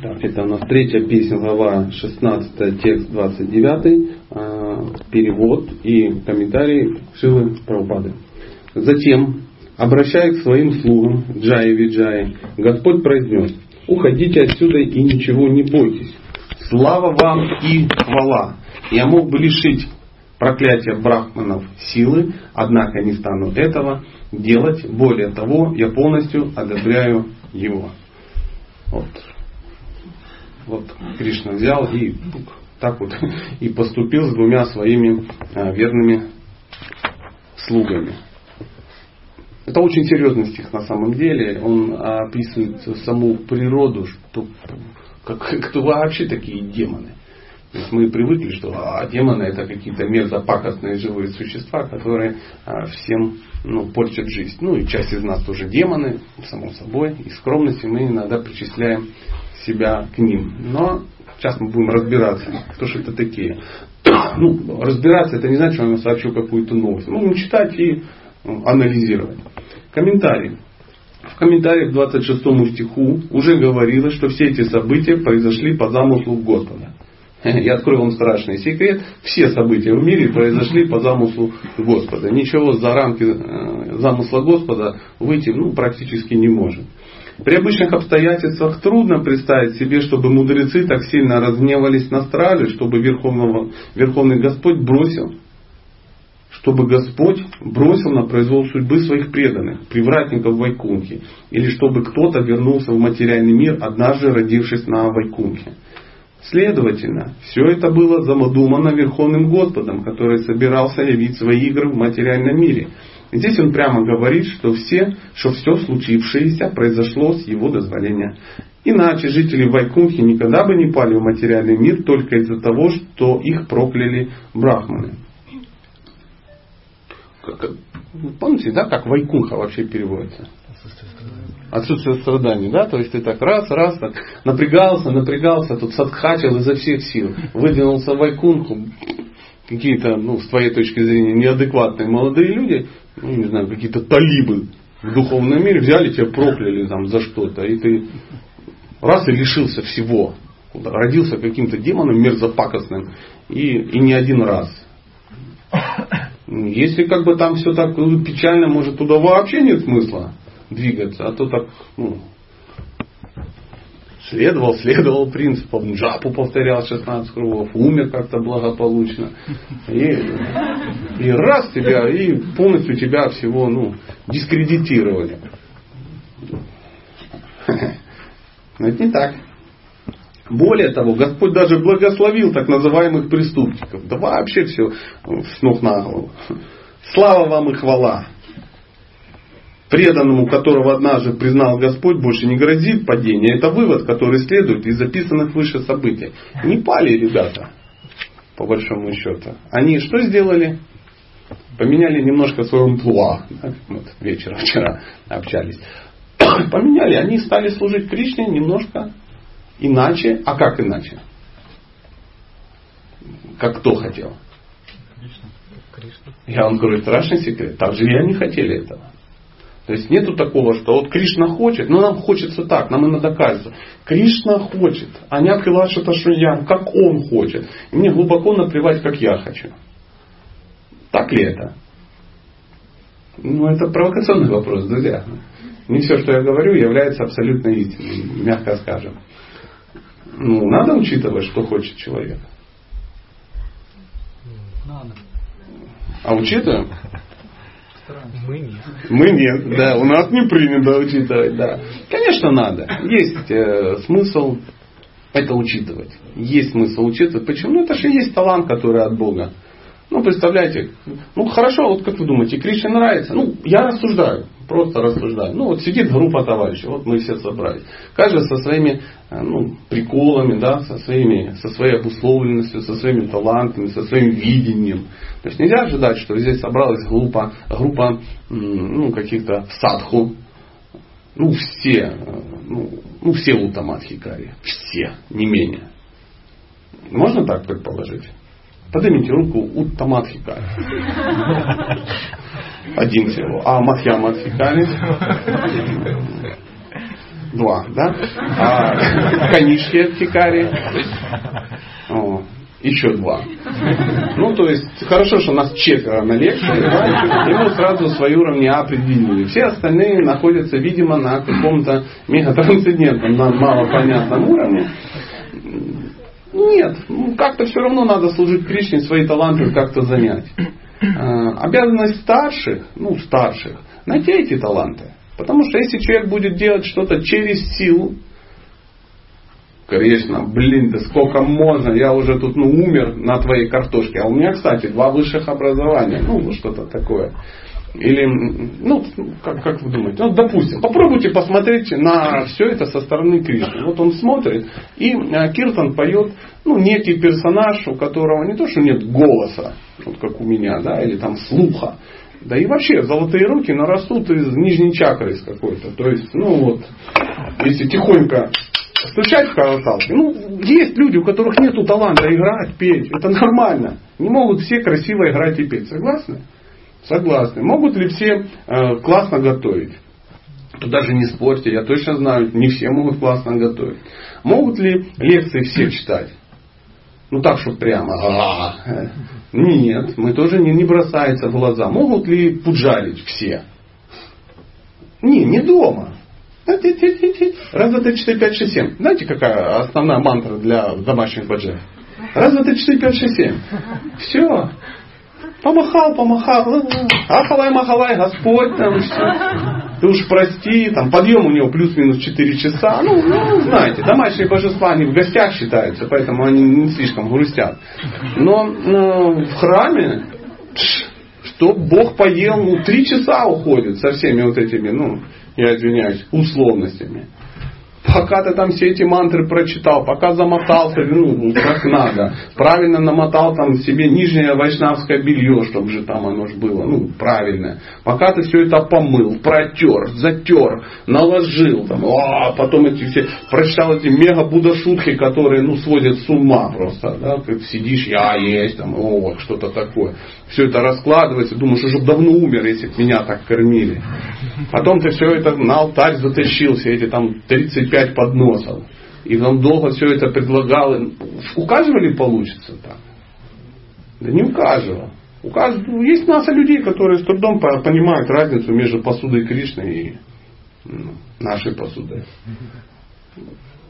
Это у нас третья песня, глава 16, текст 29, э, перевод и комментарий Шилы Прабхупады. Затем, обращаясь к своим слугам, Джай Виджай, Господь произнес, уходите отсюда и ничего не бойтесь. Слава вам и хвала. Я мог бы лишить проклятия брахманов силы, однако не стану этого делать. Более того, я полностью одобряю его. Вот вот Кришна взял и так вот и поступил с двумя своими а, верными слугами. Это очень серьезный стих на самом деле. Он описывает саму природу, что как, кто вообще такие демоны. То есть мы привыкли, что а, демоны это какие-то мерзопакостные живые существа, которые а, всем ну, портят жизнь. Ну и часть из нас тоже демоны, само собой. И скромности мы иногда причисляем себя к ним. Но сейчас мы будем разбираться, кто же это такие. Ну, разбираться это не значит, что я вам сообщу какую-то новость. Мы читать и ну, анализировать. Комментарий. В комментарии к 26 стиху уже говорилось, что все эти события произошли по замыслу Господа. Я открою вам страшный секрет. Все события в мире произошли по замыслу Господа. Ничего за рамки э, замысла Господа выйти ну, практически не может. При обычных обстоятельствах трудно представить себе, чтобы мудрецы так сильно разгневались на стражи, чтобы Верховного, Верховный Господь бросил, чтобы Господь бросил на произвол судьбы своих преданных, привратников Вайкунхи, или чтобы кто-то вернулся в материальный мир, однажды родившись на Вайкунхе. Следовательно, все это было замодумано Верховным Господом, который собирался явить свои игры в материальном мире – Здесь он прямо говорит, что, все, что все случившееся произошло с его дозволения. Иначе жители Вайкунхи никогда бы не пали в материальный мир только из-за того, что их прокляли брахманы. Помните, да, как Вайкунха вообще переводится? Отсутствие страданий, да, то есть ты так раз, раз, так напрягался, напрягался, тут садхачил изо всех сил, выдвинулся в Вайкунху, какие-то, ну, с твоей точки зрения, неадекватные молодые люди ну, не знаю, какие-то талибы в духовном мире взяли тебя, прокляли там за что-то, и ты раз и лишился всего. Родился каким-то демоном мерзопакостным, и, и не один раз. Если как бы там все так печально, может туда вообще нет смысла двигаться, а то так, ну, следовал, следовал принципам, джапу повторял 16 кругов, умер как-то благополучно. И, и раз тебя, и полностью тебя всего ну, дискредитировали. Но это не так. Более того, Господь даже благословил так называемых преступников. Да вообще все с ног на голову. Слава вам и хвала преданному которого однажды признал Господь, больше не грозит падение. Это вывод, который следует из записанных выше событий. Не пали ребята, по большому счету. Они что сделали? Поменяли немножко свой амплуа. Вот вечером вчера общались. Поменяли, они стали служить Кришне немножко иначе. А как иначе? Как кто хотел? Я вам говорю страшный секрет. Так же и они хотели этого. То есть нету такого, что вот Кришна хочет, но нам хочется так, нам иногда кажется. Кришна хочет, а не открывает что-то, что я, как он хочет. И мне глубоко наплевать, как я хочу. Так ли это? Ну, это провокационный вопрос, друзья. Не все, что я говорю, является абсолютно истиной, мягко скажем. Ну, надо учитывать, что хочет человек. Надо. А учитываем? Мы нет. Мы нет, да. У нас не принято учитывать, да. Конечно, надо. Есть э, смысл это учитывать. Есть смысл учитывать. Почему? Ну, это же есть талант, который от Бога. Ну, представляете, ну хорошо, вот как вы думаете, Кришне нравится? Ну, я рассуждаю, просто рассуждаю. Ну, вот сидит группа товарищей, вот мы все собрались. Каждый со своими э, ну, приколами, да, со, своими, со своей обусловленностью, со своими талантами, со своим видением. То есть нельзя ожидать, что здесь собралась группа, группа ну, каких-то садху. Ну, все, э, ну, ну все утамадхикари, все, не менее. Можно так предположить? Поднимите руку Уттамадхикали. Один всего. А Махья Мадхикали? два, да? А конишки от хикари, о, еще два. Ну, то есть, хорошо, что у нас четверо на лекции, да, и мы сразу свои уровни определили. Все остальные находятся, видимо, на каком-то мегатрансцендентном, на малопонятном уровне. Нет, ну, как-то все равно надо служить Кришне, свои таланты как-то занять. А, обязанность старших, ну, старших, найти эти таланты. Потому что если человек будет делать что-то через силу, Кришна, блин, да сколько можно, я уже тут ну, умер на твоей картошке. А у меня, кстати, два высших образования, ну, что-то такое. Или, ну, как, как вы думаете, ну, допустим, попробуйте посмотреть на все это со стороны Кришны. Вот он смотрит, и э, Киртан поет, ну, некий персонаж, у которого не то, что нет голоса, вот как у меня, да, или там слуха, да и вообще золотые руки нарастут из нижней чакры из какой-то. То есть, ну вот, если тихонько стучать в колоталке. Ну, есть люди, у которых нет таланта играть, петь. Это нормально. Не могут все красиво играть и петь. Согласны? Согласны. Могут ли все э, классно готовить? Тут даже не спорьте, я точно знаю, не все могут классно готовить. Могут ли лекции все читать? Ну так, что прямо. А-а-а. Нет, мы тоже не, не бросается в глаза. Могут ли пуджарить все? Не, не дома. Раз, два, три, четыре, пять, шесть, семь. Знаете, какая основная мантра для домашних баджей? Раз, два, три, четыре, пять, шесть, семь. Все. Помахал, помахал. Ахалай, махалай, Господь там все. Ты уж прости, там подъем у него плюс-минус 4 часа. Ну, ну, знаете, домашние божества, они в гостях считаются, поэтому они не слишком грустят. Но, но в храме, что Бог поел, ну, 3 часа уходит со всеми вот этими, ну, я извиняюсь, условностями. Пока ты там все эти мантры прочитал, пока замотался, ну, как надо, правильно намотал там себе нижнее вайшнавское белье, чтобы же там оно же было, ну, правильно. Пока ты все это помыл, протер, затер, наложил, там, а потом эти все, прочитал эти мега будашутки, которые, ну, сводят с ума просто, да, как сидишь, я есть, там, о, что-то такое. Все это раскладывается, думаешь, уже давно умер, если бы меня так кормили. Потом ты все это на алтарь затащил, все эти там 35 подносов. И вам долго все это предлагал. У получится так? Да не у каждого. У каждого. Есть масса людей, которые с трудом понимают разницу между посудой Кришны и ну, нашей посудой.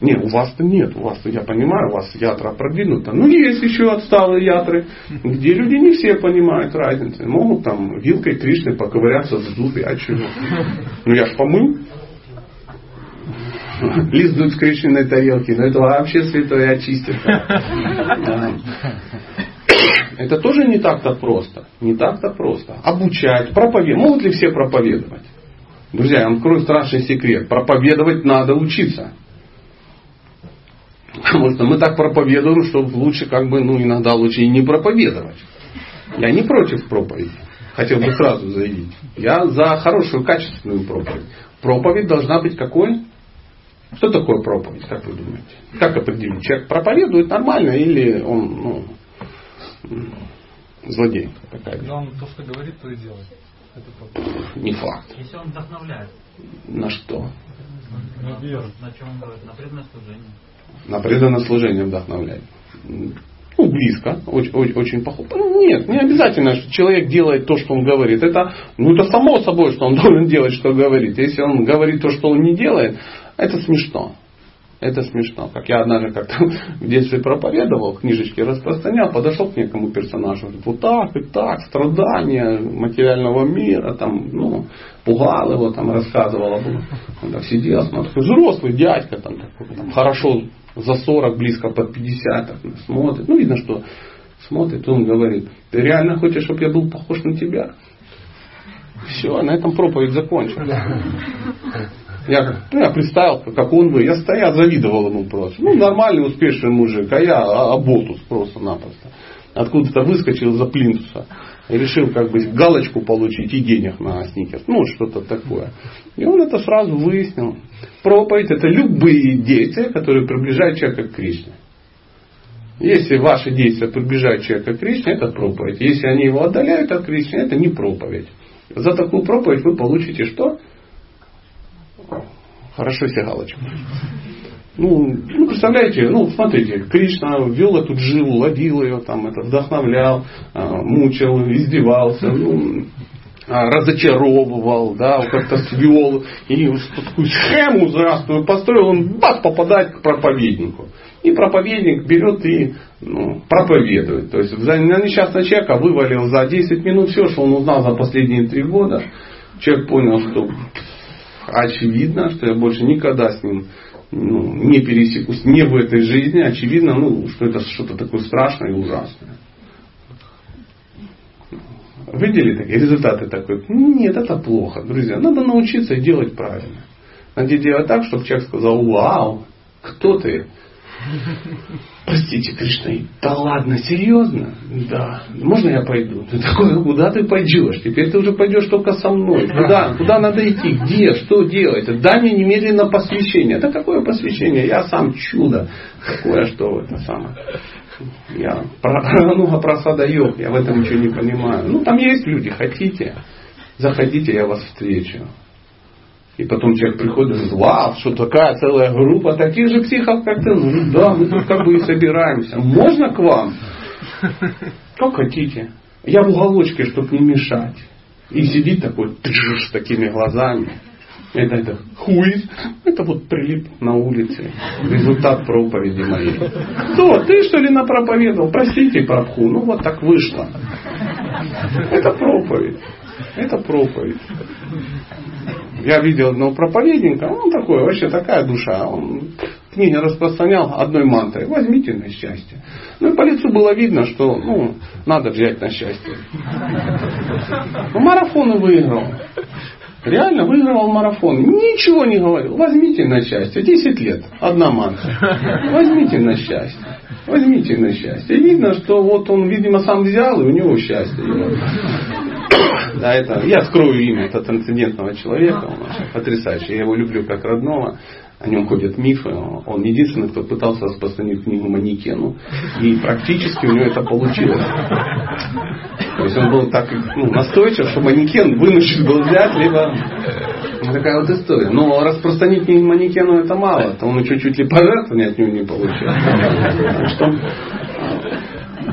Не, у вас-то нет, у вас, я понимаю, у вас ятра продвинута. Ну, есть еще отсталые ятры, где люди не все понимают разницу. Могут там вилкой Кришны поковыряться в зубе, а чего? Ну, я ж помыл. Лизнуть с Кришниной тарелки, но это вообще святое очистит. Это тоже не так-то просто. Не так-то просто. Обучать, проповедовать. Могут ли все проповедовать? Друзья, я вам открою страшный секрет. Проповедовать надо учиться. Потому что мы так проповедуем, что лучше как бы, ну, иногда лучше и не проповедовать. Я не против проповеди. Хотел бы сразу заявить. Я за хорошую, качественную проповедь. Проповедь должна быть какой? Что такое проповедь, как вы думаете? Как определить? Человек проповедует нормально или он ну, злодей? Какая Но он то, что говорит, то и делает. Это Не факт. Если он вдохновляет. На что? На, на, на чем он говорит? На служение на преданное служение вдохновляет. Ну, близко, очень, очень, очень похоже. Ну, нет, не обязательно, что человек делает то, что он говорит. Это, ну, это само собой, что он должен делать, что говорит. Если он говорит то, что он не делает, это смешно. Это смешно. Как я однажды как-то в детстве проповедовал, книжечки распространял, подошел к некому персонажу, говорит, вот так и так, страдания материального мира, там, ну, пугал его, там, рассказывал. Он так сидел, смотрел, взрослый дядька, там, такой, там, хорошо за 40, близко под 50, так, смотрит. Ну, видно, что смотрит, он говорит, ты реально хочешь, чтобы я был похож на тебя? Все, на этом проповедь закончилась. Я, ну, я представил, как он вы. Я стоял, завидовал ему просто. Ну, нормальный, успешный мужик, а я аботус просто-напросто. Откуда-то выскочил за плинтуса решил как бы галочку получить и денег на сникерс. Ну, что-то такое. И он это сразу выяснил. Проповедь это любые действия, которые приближают человека к Кришне. Если ваши действия приближают человека к Кришне, это проповедь. Если они его отдаляют от Кришны, это не проповедь. За такую проповедь вы получите что? Хорошо себе галочку. Ну, ну, представляете, ну, смотрите, Кришна вел эту джилу, ловил ее, там, это, вдохновлял, а, мучил, издевался, ну, а, разочаровывал, да, как-то свел, и такую схему здравствуй построил, он бас попадает к проповеднику. И проповедник берет и ну, проповедует. То есть на несчастного человека вывалил за 10 минут все, что он узнал за последние три года. Человек понял, что очевидно, что я больше никогда с ним ну, не пересекусь, не в этой жизни, очевидно, ну, что это что-то такое страшное и ужасное. Видели такие результаты такой? Нет, это плохо, друзья. Надо научиться делать правильно. Надо делать так, чтобы человек сказал, вау, кто ты? Простите, Кришна, да ладно, серьезно? Да. Можно я пойду? Ты такой, куда ты пойдешь? Теперь ты уже пойдешь только со мной. Куда? Куда надо идти? Где? Что делать? Дай мне немедленно посвящение. Да какое посвящение? Я сам чудо. Какое что это самое? Я про, ну, про садайок, я в этом ничего не понимаю. Ну, там есть люди, хотите, заходите, я вас встречу. И потом человек приходит и вау, что такая целая группа таких же психов, как ты. Ну да, мы тут как бы и собираемся. Можно к вам? Как хотите. Я в уголочке, чтобы не мешать. И сидит такой с такими глазами. Это, это хуй. Это вот прилип на улице. Результат проповеди моей. Кто? Ты что ли напроповедовал? Простите, Прабху. Ну вот так вышло. Это проповедь. Это проповедь. Я видел одного проповедника, он такой, вообще такая душа. Он книги распространял одной мантрой. Возьмите на счастье. Ну и по лицу было видно, что ну, надо взять на счастье. Ну, марафон выиграл. Реально выигрывал марафон. Ничего не говорил. Возьмите на счастье. Десять лет. Одна мантра. Возьмите на счастье. Возьмите на счастье. И видно, что вот он, видимо, сам взял, и у него счастье. Да, это, я скрою имя этого трансцендентного человека, он потрясающий, я его люблю как родного, о нем ходят мифы, он единственный, кто пытался распространить книгу манекену, и практически у него это получилось. То есть он был так ну, настойчив, что манекен вынужден был взять, либо такая вот история. Но распространить книгу манекену это мало, то он еще чуть ли пожертвования от него не получил. Так что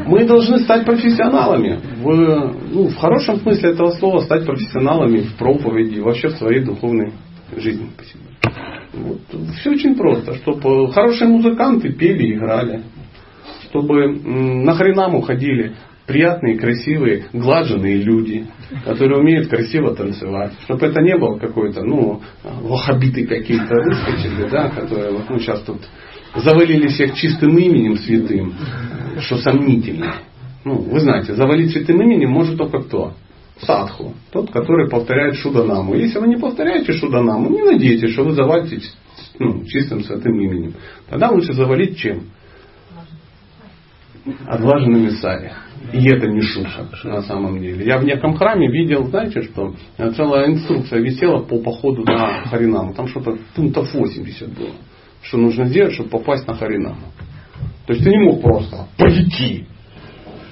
мы должны стать профессионалами. В, ну, в хорошем смысле этого слова стать профессионалами в проповеди, вообще в своей духовной жизни. Вот. Все очень просто. Чтобы хорошие музыканты пели, играли. Чтобы на хренам уходили приятные, красивые, глаженные люди, которые умеют красиво танцевать. Чтобы это не было какой-то, ну, вахабиты какие-то выскочили, да, которые вот, ну, сейчас тут завалили всех чистым именем святым, что сомнительно. Ну, вы знаете, завалить святым именем может только кто? Садху. Тот, который повторяет Шуданаму. Если вы не повторяете Шуданаму, не надейтесь, что вы завалите ну, чистым святым именем. Тогда лучше завалить чем? Отлаженными сари. И это не шутка на самом деле. Я в неком храме видел, знаете что, целая инструкция висела по походу на Харинаму. Там что-то пунктов 80 было что нужно сделать, чтобы попасть на Харинаму. То есть ты не мог просто пойти.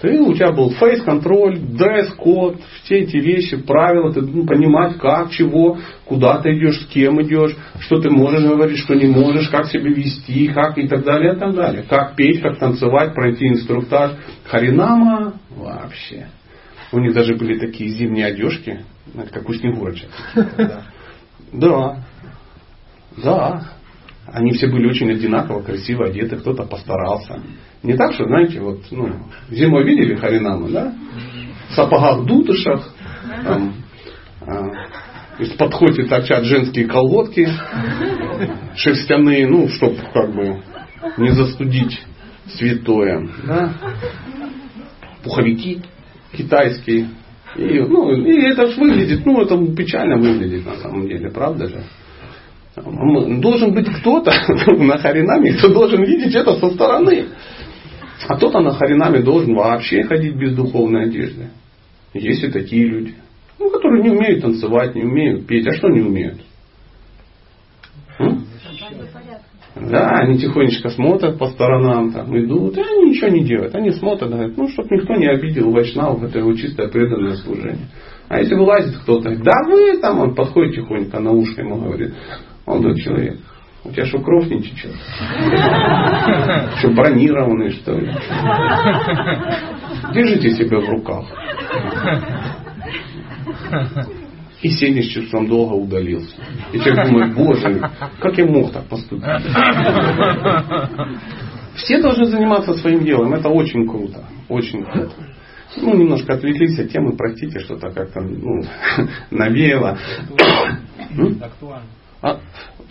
Ты, у тебя был фейс-контроль, дресс-код, все эти вещи, правила, ты ну, понимать, как, чего, куда ты идешь, с кем идешь, что ты можешь говорить, что не можешь, как себя вести, как и так далее, и так далее. Как петь, как танцевать, пройти инструктаж. Харинама вообще. У них даже были такие зимние одежки, как у Снегурочек. Да. Да. Они все были очень одинаково, красиво одеты, кто-то постарался. Не так, что, знаете, вот, ну, зимой видели Харинаму, да? В сапогах дутышах, там, а, из-под торчат женские колготки, шерстяные, ну, чтобы как бы не застудить святое. Да? Пуховики китайские. И, ну, и это выглядит, ну, это печально выглядит на самом деле, правда же? Должен быть кто-то на Харинаме, кто должен видеть это со стороны. А кто-то на Харинаме должен вообще ходить без духовной одежды. Есть и такие люди, ну, которые не умеют танцевать, не умеют петь. А что не умеют? Да, они тихонечко смотрят по сторонам, там идут, и они ничего не делают. Они смотрят, говорят, ну, чтобы никто не обидел Вайшнавов, это его чистое преданное служение. А если вылазит кто-то, да вы там, он подходит тихонько на ушко ему говорит, Молодой человек. У тебя что, кровь не течет? Что, бронированный, что ли? Держите себя в руках. И сидишь часом долго удалился. И человек думает, боже, как я мог так поступить? Все должны заниматься своим делом. Это очень круто. Очень круто. Ну, немножко отвлеклись от темы, простите, что-то как-то ну, навеяло. Актуально. А,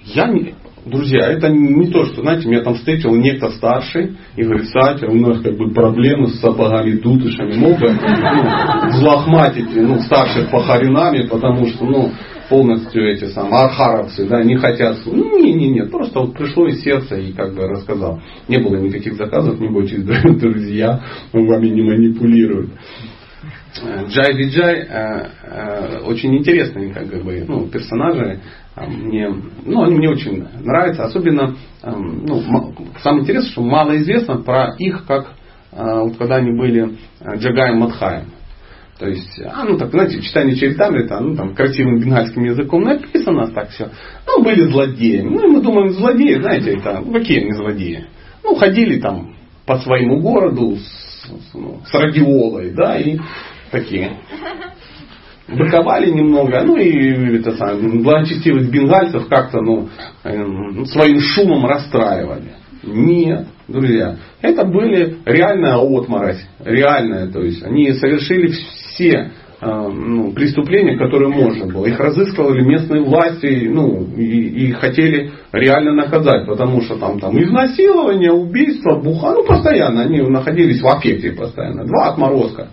я не, друзья, это не то, что, знаете, меня там встретил некто старший и говорит, Сатя, у нас как бы проблемы с сапогами дутышами, мог бы ну, взлохматить ну, старших пахаринами, потому что, ну, полностью эти самые архаровцы, да, не хотят. Ну, не, не, нет, просто вот пришло из сердца и как бы рассказал. Не было никаких заказов, не бойтесь, друзья, вами не манипулируют. Джай Виджай э, э, очень интересные как бы, ну, персонажи. А, мне, ну, они мне очень нравятся. Особенно, э, ну, самое интересное, что мало известно про их, как вот когда они были Джагаем Мадхаем. То есть, а, ну так, знаете, читание Чаритамрита, ну там красивым бенгальским языком написано так все. Ну, были злодеями. Ну, и мы думаем, злодеи, знаете, это, ну, какие они злодеи? Ну, ходили там по своему городу с, с, ну, с радиолой, да, и такие. Быковали немного, ну и это самое, благочестивых бенгальцев как-то ну, э, своим шумом расстраивали. Нет, друзья, это были реальная отморозь, реальная, то есть они совершили все э, ну, преступления, которые можно было. Их разыскивали местные власти ну, и, и хотели реально наказать, потому что там, там изнасилование, убийство, буха, ну постоянно, они находились в аффекте постоянно. Два отморозка.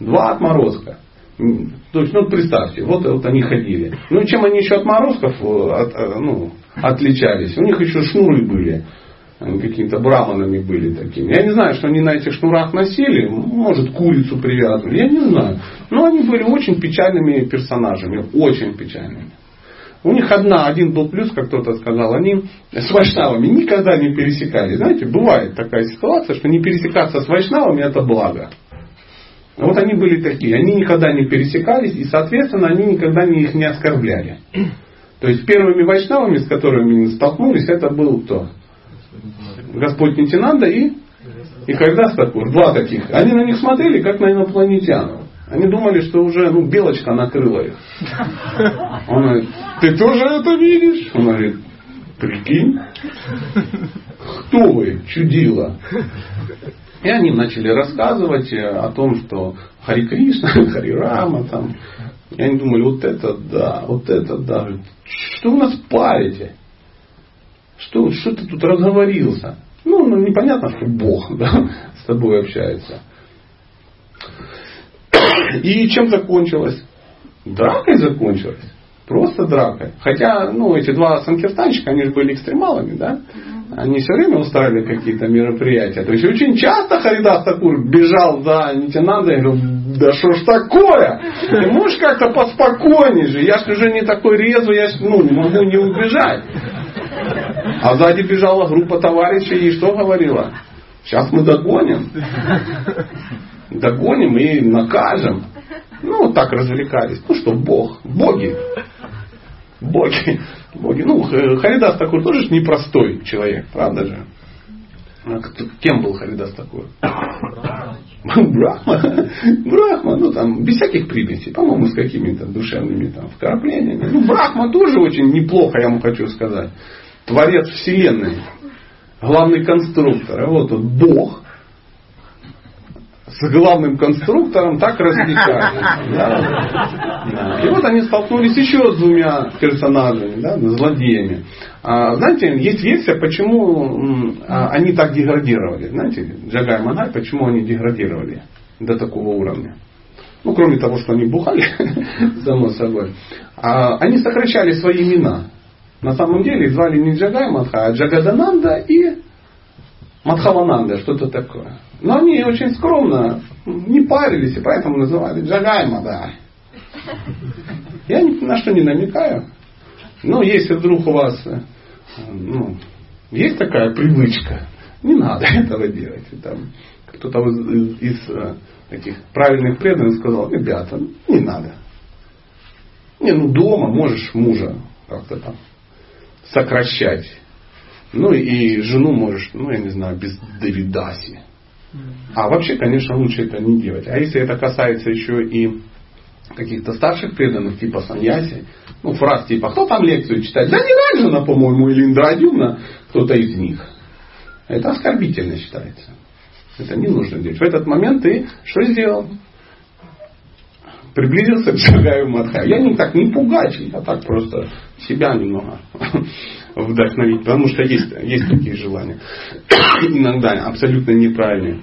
Два отморозка. То есть, ну, представьте, вот, вот они ходили. Ну, чем они еще от морозков э, от, э, ну, отличались? У них еще шнуры были. Они какими-то браманами были такими. Я не знаю, что они на этих шнурах носили. Может, курицу привязывали. Я не знаю. Но они были очень печальными персонажами. Очень печальными. У них одна, один был плюс, как кто-то сказал, они с вайшнавами никогда не пересекались. Знаете, бывает такая ситуация, что не пересекаться с вайшнавами это благо. Вот они были такие, они никогда не пересекались, и, соответственно, они никогда не их не оскорбляли. То есть первыми вайшнавами, с которыми они столкнулись, это был кто? Господь Нитинанда и, и Хайдас такой, два таких. Они на них смотрели, как на инопланетян. Они думали, что уже ну, белочка накрыла их. Он говорит, ты тоже это видишь? Он говорит, прикинь, кто вы, чудила? И они начали рассказывать э, о том, что Хари Кришна, Хари Рама, там. И они думали, вот это да, вот это да. Что вы нас парите? Что, что ты тут разговорился? Ну, ну, непонятно, что Бог да, с тобой общается. И чем закончилось? Дракой закончилось. Просто дракой. Хотя, ну, эти два санкиртанщика, они же были экстремалами, да? Они все время устраивали какие-то мероприятия. То есть очень часто Харидас Такур бежал за Нитянандой и говорил, да что ж такое? Ты можешь как-то поспокойнее же? Я же уже не такой резвый, я ж, ну, могу не убежать. А сзади бежала группа товарищей и что говорила? Сейчас мы догоним. Догоним и накажем. Ну, вот так развлекались. Ну что, Бог, боги. Боги. Боги. Ну, Харидас такой тоже непростой человек, правда же? А кем был Харидас такой? Брахма. Брахма, ну там, без всяких примесей, по-моему, с какими-то душевными там вкраплениями. Ну, Брахма тоже очень неплохо, я вам хочу сказать. Творец Вселенной. Главный конструктор. А вот он Бог, с главным конструктором так развлекались. Да? Да. И вот они столкнулись еще с двумя персонажами, да, злодеями. А, знаете, есть версия, почему а, они так деградировали. Знаете, Джагай Магай, почему они деградировали до такого уровня. Ну, кроме того, что они бухали, само собой. А, они сокращали свои имена. На самом деле звали не Джагай Мадха, а Джагадананда и Мадхавананда, что-то такое. Но они очень скромно не парились, и поэтому называли Джагайма, да. Я ни на что не намекаю. Но если вдруг у вас ну, есть такая привычка, не надо этого делать. Там кто-то из, из э, таких правильных преданных сказал, ребята, не надо. Не, ну дома можешь мужа как-то там сокращать. Ну и жену можешь, ну я не знаю, без Давидаси. А вообще, конечно, лучше это не делать. А если это касается еще и каких-то старших преданных, типа Саньяси, ну, фраз типа, кто там лекцию читает? Да не Раджана, по-моему, или Индрадюмна, кто-то из них. Это оскорбительно считается. Это не нужно делать. В этот момент ты что сделал? Приблизился к Джагаю Мадха. Я не так не пугач, а так просто себя немного вдохновить. Потому что есть, есть такие желания. Иногда абсолютно неправильные.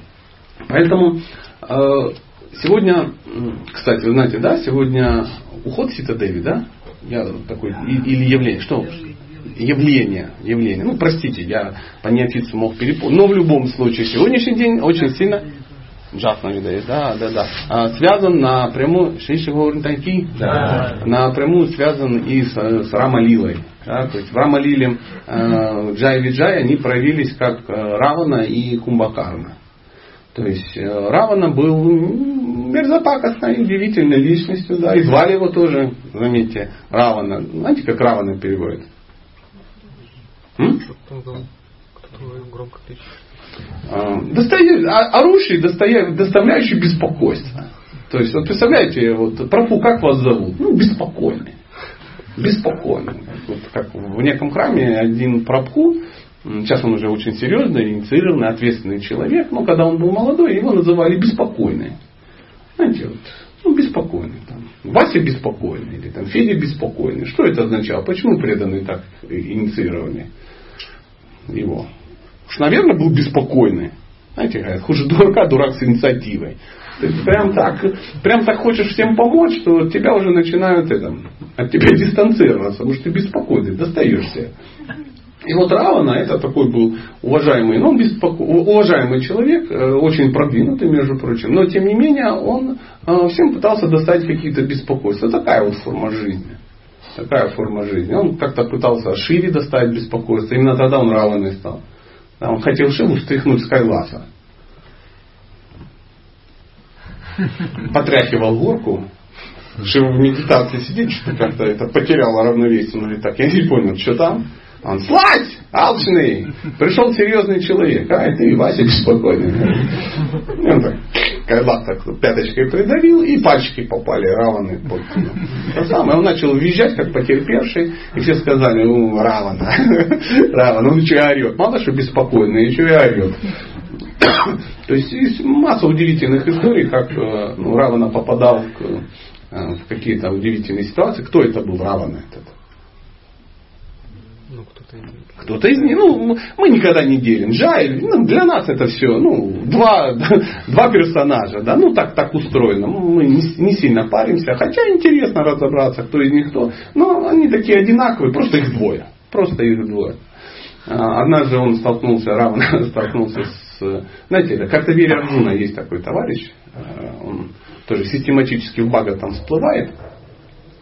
Поэтому э, сегодня, кстати, вы знаете, да, сегодня уход Сита Деви, да? Я такой, или явление, что? Явление, явление. Ну, простите, я по неофицу мог перепутать. Но в любом случае, сегодняшний день очень сильно Джафна видает, да, да, да. А, связан напрямую, Шиши Таки, да, напрямую связан и с, с Рамалилой. Да, то есть в Рамалиле э, Джай Виджай они проявились как э, Равана и Кумбакарна. То есть э, Равана был мерзопакостной, удивительной личностью, да, и звали его тоже, заметьте, Равана. Знаете, как Равана переводит? Кричит. А, достая, а, доставляющий беспокойство. То есть, вот представляете, вот, профу, как вас зовут? Ну, беспокойный. Беспокойный. Вот, как в неком храме один прабху, сейчас он уже очень серьезный, инициированный, ответственный человек, но когда он был молодой, его называли беспокойный. Знаете, вот, ну, беспокойный. Там. Вася беспокойный, или там Федя беспокойный. Что это означало? Почему преданные так инициировали его? Уж, наверное, был беспокойный. Знаете, говорят, хуже дурака, дурак с инициативой. Ты прям так, прям так хочешь всем помочь, что тебя уже начинают это, от тебя дистанцироваться, потому что ты беспокойный, достаешься. И вот Равана это такой был уважаемый, ну, беспоко... уважаемый человек, э, очень продвинутый, между прочим, но тем не менее он э, всем пытался достать какие-то беспокойства. Такая вот форма жизни. Такая форма жизни. Он как-то пытался Шире достать беспокойство. Именно тогда он Раваной стал. Он хотел Шиву стряхнуть с Кайласа. Потряхивал горку. Шива в медитации сидит, что-то как-то это потеряла равновесие. Ну или так, я не понял, что там. Он, слазь, алчный, пришел серьезный человек, а и ты, Вася, беспокойный. И он так, Кайлас так пяточкой придавил, и пальчики попали раваны под то самое. Он начал визжать, как потерпевший, и все сказали, ну, Равана, Равана, он еще и орет. Мало что беспокойный, еще и орет. То есть есть масса удивительных историй, как э, ну, Равана попадал в, э, в какие-то удивительные ситуации. Кто это был Равана этот? Кто-то из них, ну, мы никогда не делим. Жаль, ну, для нас это все, ну, два, два персонажа, да, ну, так, так устроено. Мы не, не сильно паримся, хотя интересно разобраться, кто из них кто. Но они такие одинаковые, просто их двое. Просто их двое. А, однажды он столкнулся, равно столкнулся с, знаете, как-то Вере Арджуна есть такой товарищ, а, он тоже систематически в бага там всплывает.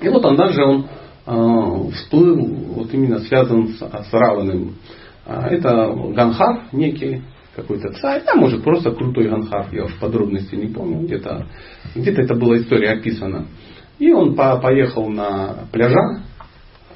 И вот однажды он Э, всплыл вот именно связан с, с Раваном. А, это Ганхар некий, какой-то царь, а может просто крутой Ганхар, я уж подробности не помню, где-то где это была история описана. И он по, поехал на пляжа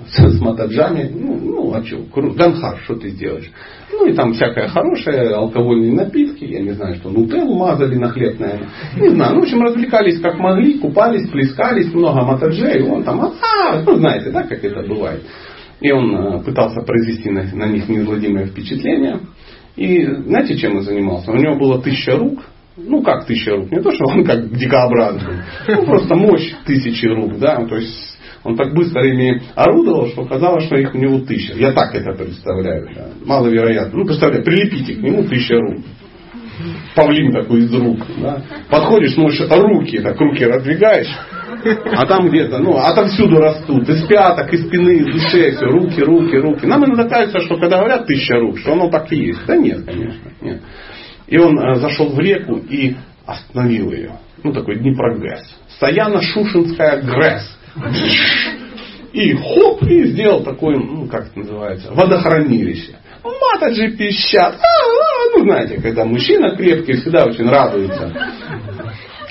с, с матаджами, ну, ну а что, Ганхар, что ты сделаешь? Ну и там всякое хорошее, алкогольные напитки, я не знаю, что нутеллу мазали на хлеб, наверное. Не знаю, ну в общем развлекались как могли, купались, плескались, много матаджей, он там, а, ну знаете, да, как это бывает. И он э, пытался произвести на, на них неизгладимое впечатление. И знаете, чем он занимался? У него было тысяча рук, ну как тысяча рук, не то, что он как дикообразный, ну просто мощь тысячи рук, да, то есть он так быстро ими орудовал, что казалось, что их у него тысяча. Я так это представляю. Да. Маловероятно. Ну, представляю, прилепите к нему тысяча рук. Павлин такой из рук. Да. Подходишь, можешь руки, так руки раздвигаешь. А там где-то, ну, отовсюду растут. Из пяток, из спины, из души, все, руки, руки, руки. Нам иногда кажется, что когда говорят тысяча рук, что оно так и есть. Да нет, конечно, нет. И он э, зашел в реку и остановил ее. Ну, такой Днепрогэс. Саяна-Шушинская ГРЭС. И хоп, и сделал такое, ну как это называется, водохранилище. Матаджи пищат. А, а, ну знаете, когда мужчина крепкий, всегда очень радуется.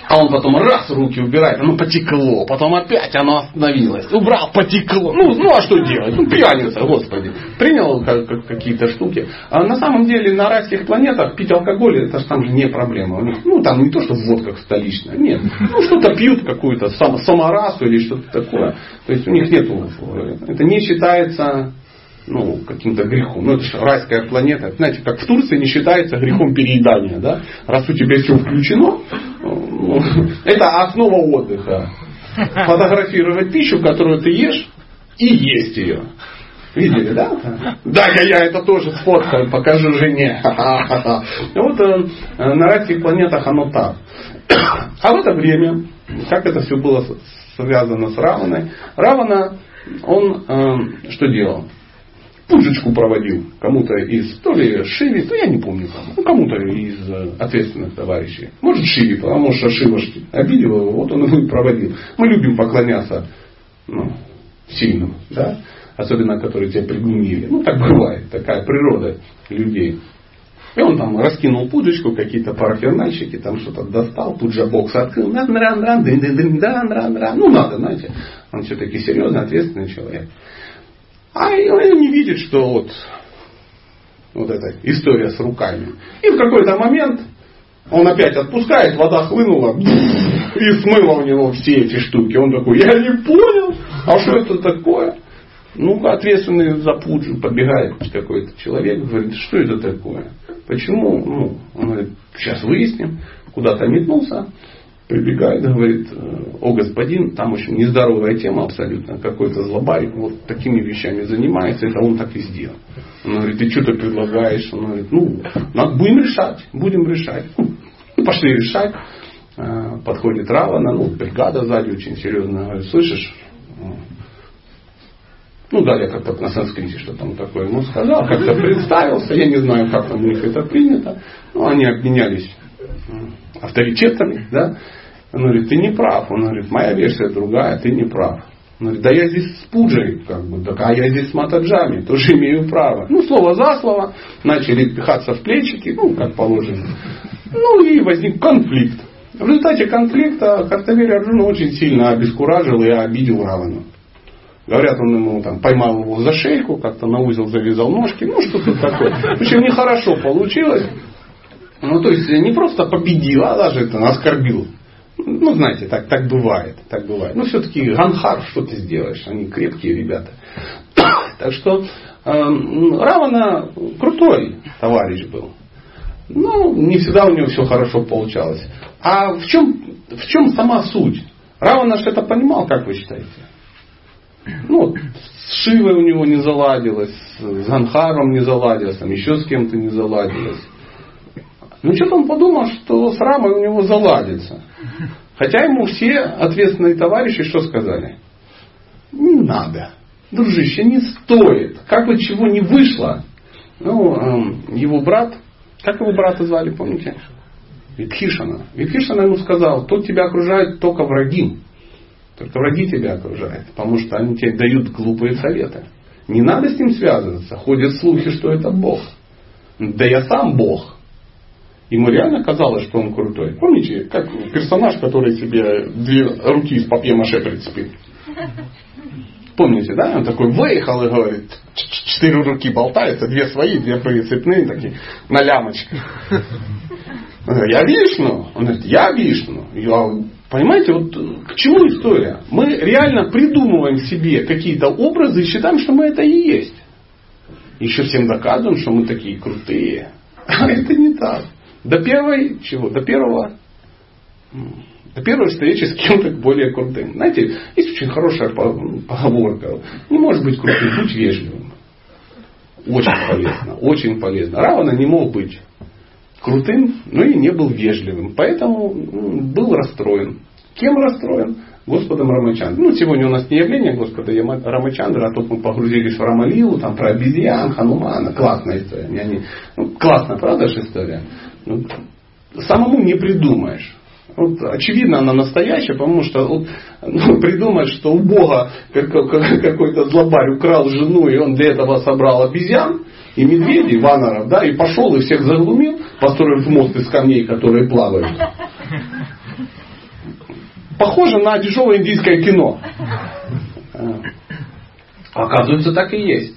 А он потом раз руки убирает, оно потекло, потом опять оно остановилось. Убрал, потекло. Ну, ну а что делать? Ну, пьяница, господи. Принял как, как, какие-то штуки. А на самом деле на райских планетах пить алкоголь, это же там же не проблема. У них, ну, там не то, что водка столичная. Нет. Ну, что-то пьют, какую-то сам, саморасу или что-то такое. То есть у них нету, это не считается ну, каким-то грехом. Ну, это же райская планета. Знаете, как в Турции не считается грехом переедания. Да? Раз у тебя все включено, ну, это основа отдыха. Фотографировать пищу, которую ты ешь, и есть ее. Видели, да? Да, я, я это тоже сфоткаю, покажу жене. Вот э, на райских планетах оно так. А в это время, как это все было связано с Раваной, Равана, он э, что делал? Пушечку проводил кому-то из, то ли Шиви, то я не помню кому, ну, кому-то из э, ответственных товарищей. Может Шиви, а может Шива обидел его, вот он его и проводил. Мы любим поклоняться ну, сильным, да, особенно которые тебя пригневили. Ну так бывает, такая природа людей. И он там раскинул пудочку, какие-то парафернальщики, там что-то достал, пуджа-бокс открыл, ну надо, знаете, он все-таки серьезный, ответственный человек. А он не видит, что вот, вот эта история с руками. И в какой-то момент он опять отпускает, вода хлынула и смыла у него все эти штуки. Он такой, я не понял, а что это такое? Ну, ответственный за пуджу подбегает какой-то человек, говорит, что это такое? Почему? Ну, он говорит, сейчас выясним. Куда-то метнулся, прибегает говорит, о господин, там очень нездоровая тема абсолютно, какой-то злобарь вот такими вещами занимается, это он так и сделал. Он говорит, ты что ты предлагаешь? Он говорит, ну, надо, будем решать, будем решать. Ну, пошли решать. А, подходит Равана, ну, бригада сзади очень серьезно, говорит, слышишь, ну, далее как-то на санскрите что там такое ему сказал, как-то представился, я не знаю, как там у них это принято, но они обменялись авторитетами, да, он говорит, ты не прав. Он говорит, моя версия другая, ты не прав. Он говорит, да я здесь с пуджей, как бы, так, а я здесь с матаджами, тоже имею право. Ну, слово за слово, начали пихаться в плечики, ну, как положено. Ну, и возник конфликт. В результате конфликта Картавери Арджуна очень сильно обескуражил и обидел Равану. Говорят, он ему там поймал его за шейку, как-то на узел завязал ножки, ну что-то такое. В общем, нехорошо получилось. Ну, то есть не просто победил, а даже это оскорбил ну, знаете, так, так бывает. Так бывает. Но все-таки Ганхар, что ты сделаешь? Они крепкие ребята. так что э, Равана крутой товарищ был. Но не всегда у него все хорошо получалось. А в чем, в чем сама суть? Равана же это понимал, как вы считаете? Ну, с Шивой у него не заладилось, с Ганхаром не заладилось, там еще с кем-то не заладилось. Ну, что-то он подумал, что с Рамой у него заладится. Хотя ему все ответственные товарищи что сказали? Не надо. Дружище, не стоит. Как бы чего не вышло. Ну, эм, его брат, как его брата звали, помните? Випхишана. Випхишана ему сказал, тут тебя окружают только враги. Только враги тебя окружают, потому что они тебе дают глупые советы. Не надо с ним связываться. Ходят слухи, что это Бог. Да я сам Бог. Ему реально казалось, что он крутой. Помните, как персонаж, который себе две руки из папье-маше прицепил? Помните, да? Он такой выехал и говорит, четыре руки болтаются, две свои, две прицепные, такие, на лямочках. Я Вишну. Он говорит, я Вишну. Я, понимаете, вот к чему история? Мы реально придумываем себе какие-то образы и считаем, что мы это и есть. Еще всем доказываем, что мы такие крутые. А это не так. До первой чего? До первого до первой встречи с кем-то более крутым. Знаете, есть очень хорошая поговорка. Не может быть крутым, будь вежливым. Очень полезно, очень полезно. Равана не мог быть крутым, но и не был вежливым. Поэтому был расстроен. Кем расстроен? Господом Рамачандрой. Ну, сегодня у нас не явление Господа Рамачандра, а то мы погрузились в Рамалилу, там про обезьян, Ханумана. Классная история. Не... ну, классная, правда же история? Ну, самому не придумаешь. Вот, очевидно, она настоящая, потому что ну, придумать, что у Бога какой-то злобарь украл жену, и он для этого собрал обезьян и медведей, ваноров, да, и пошел и всех заглумил, построив мост из камней, которые плавают. Похоже на дешевое индийское кино. А, оказывается, так и есть.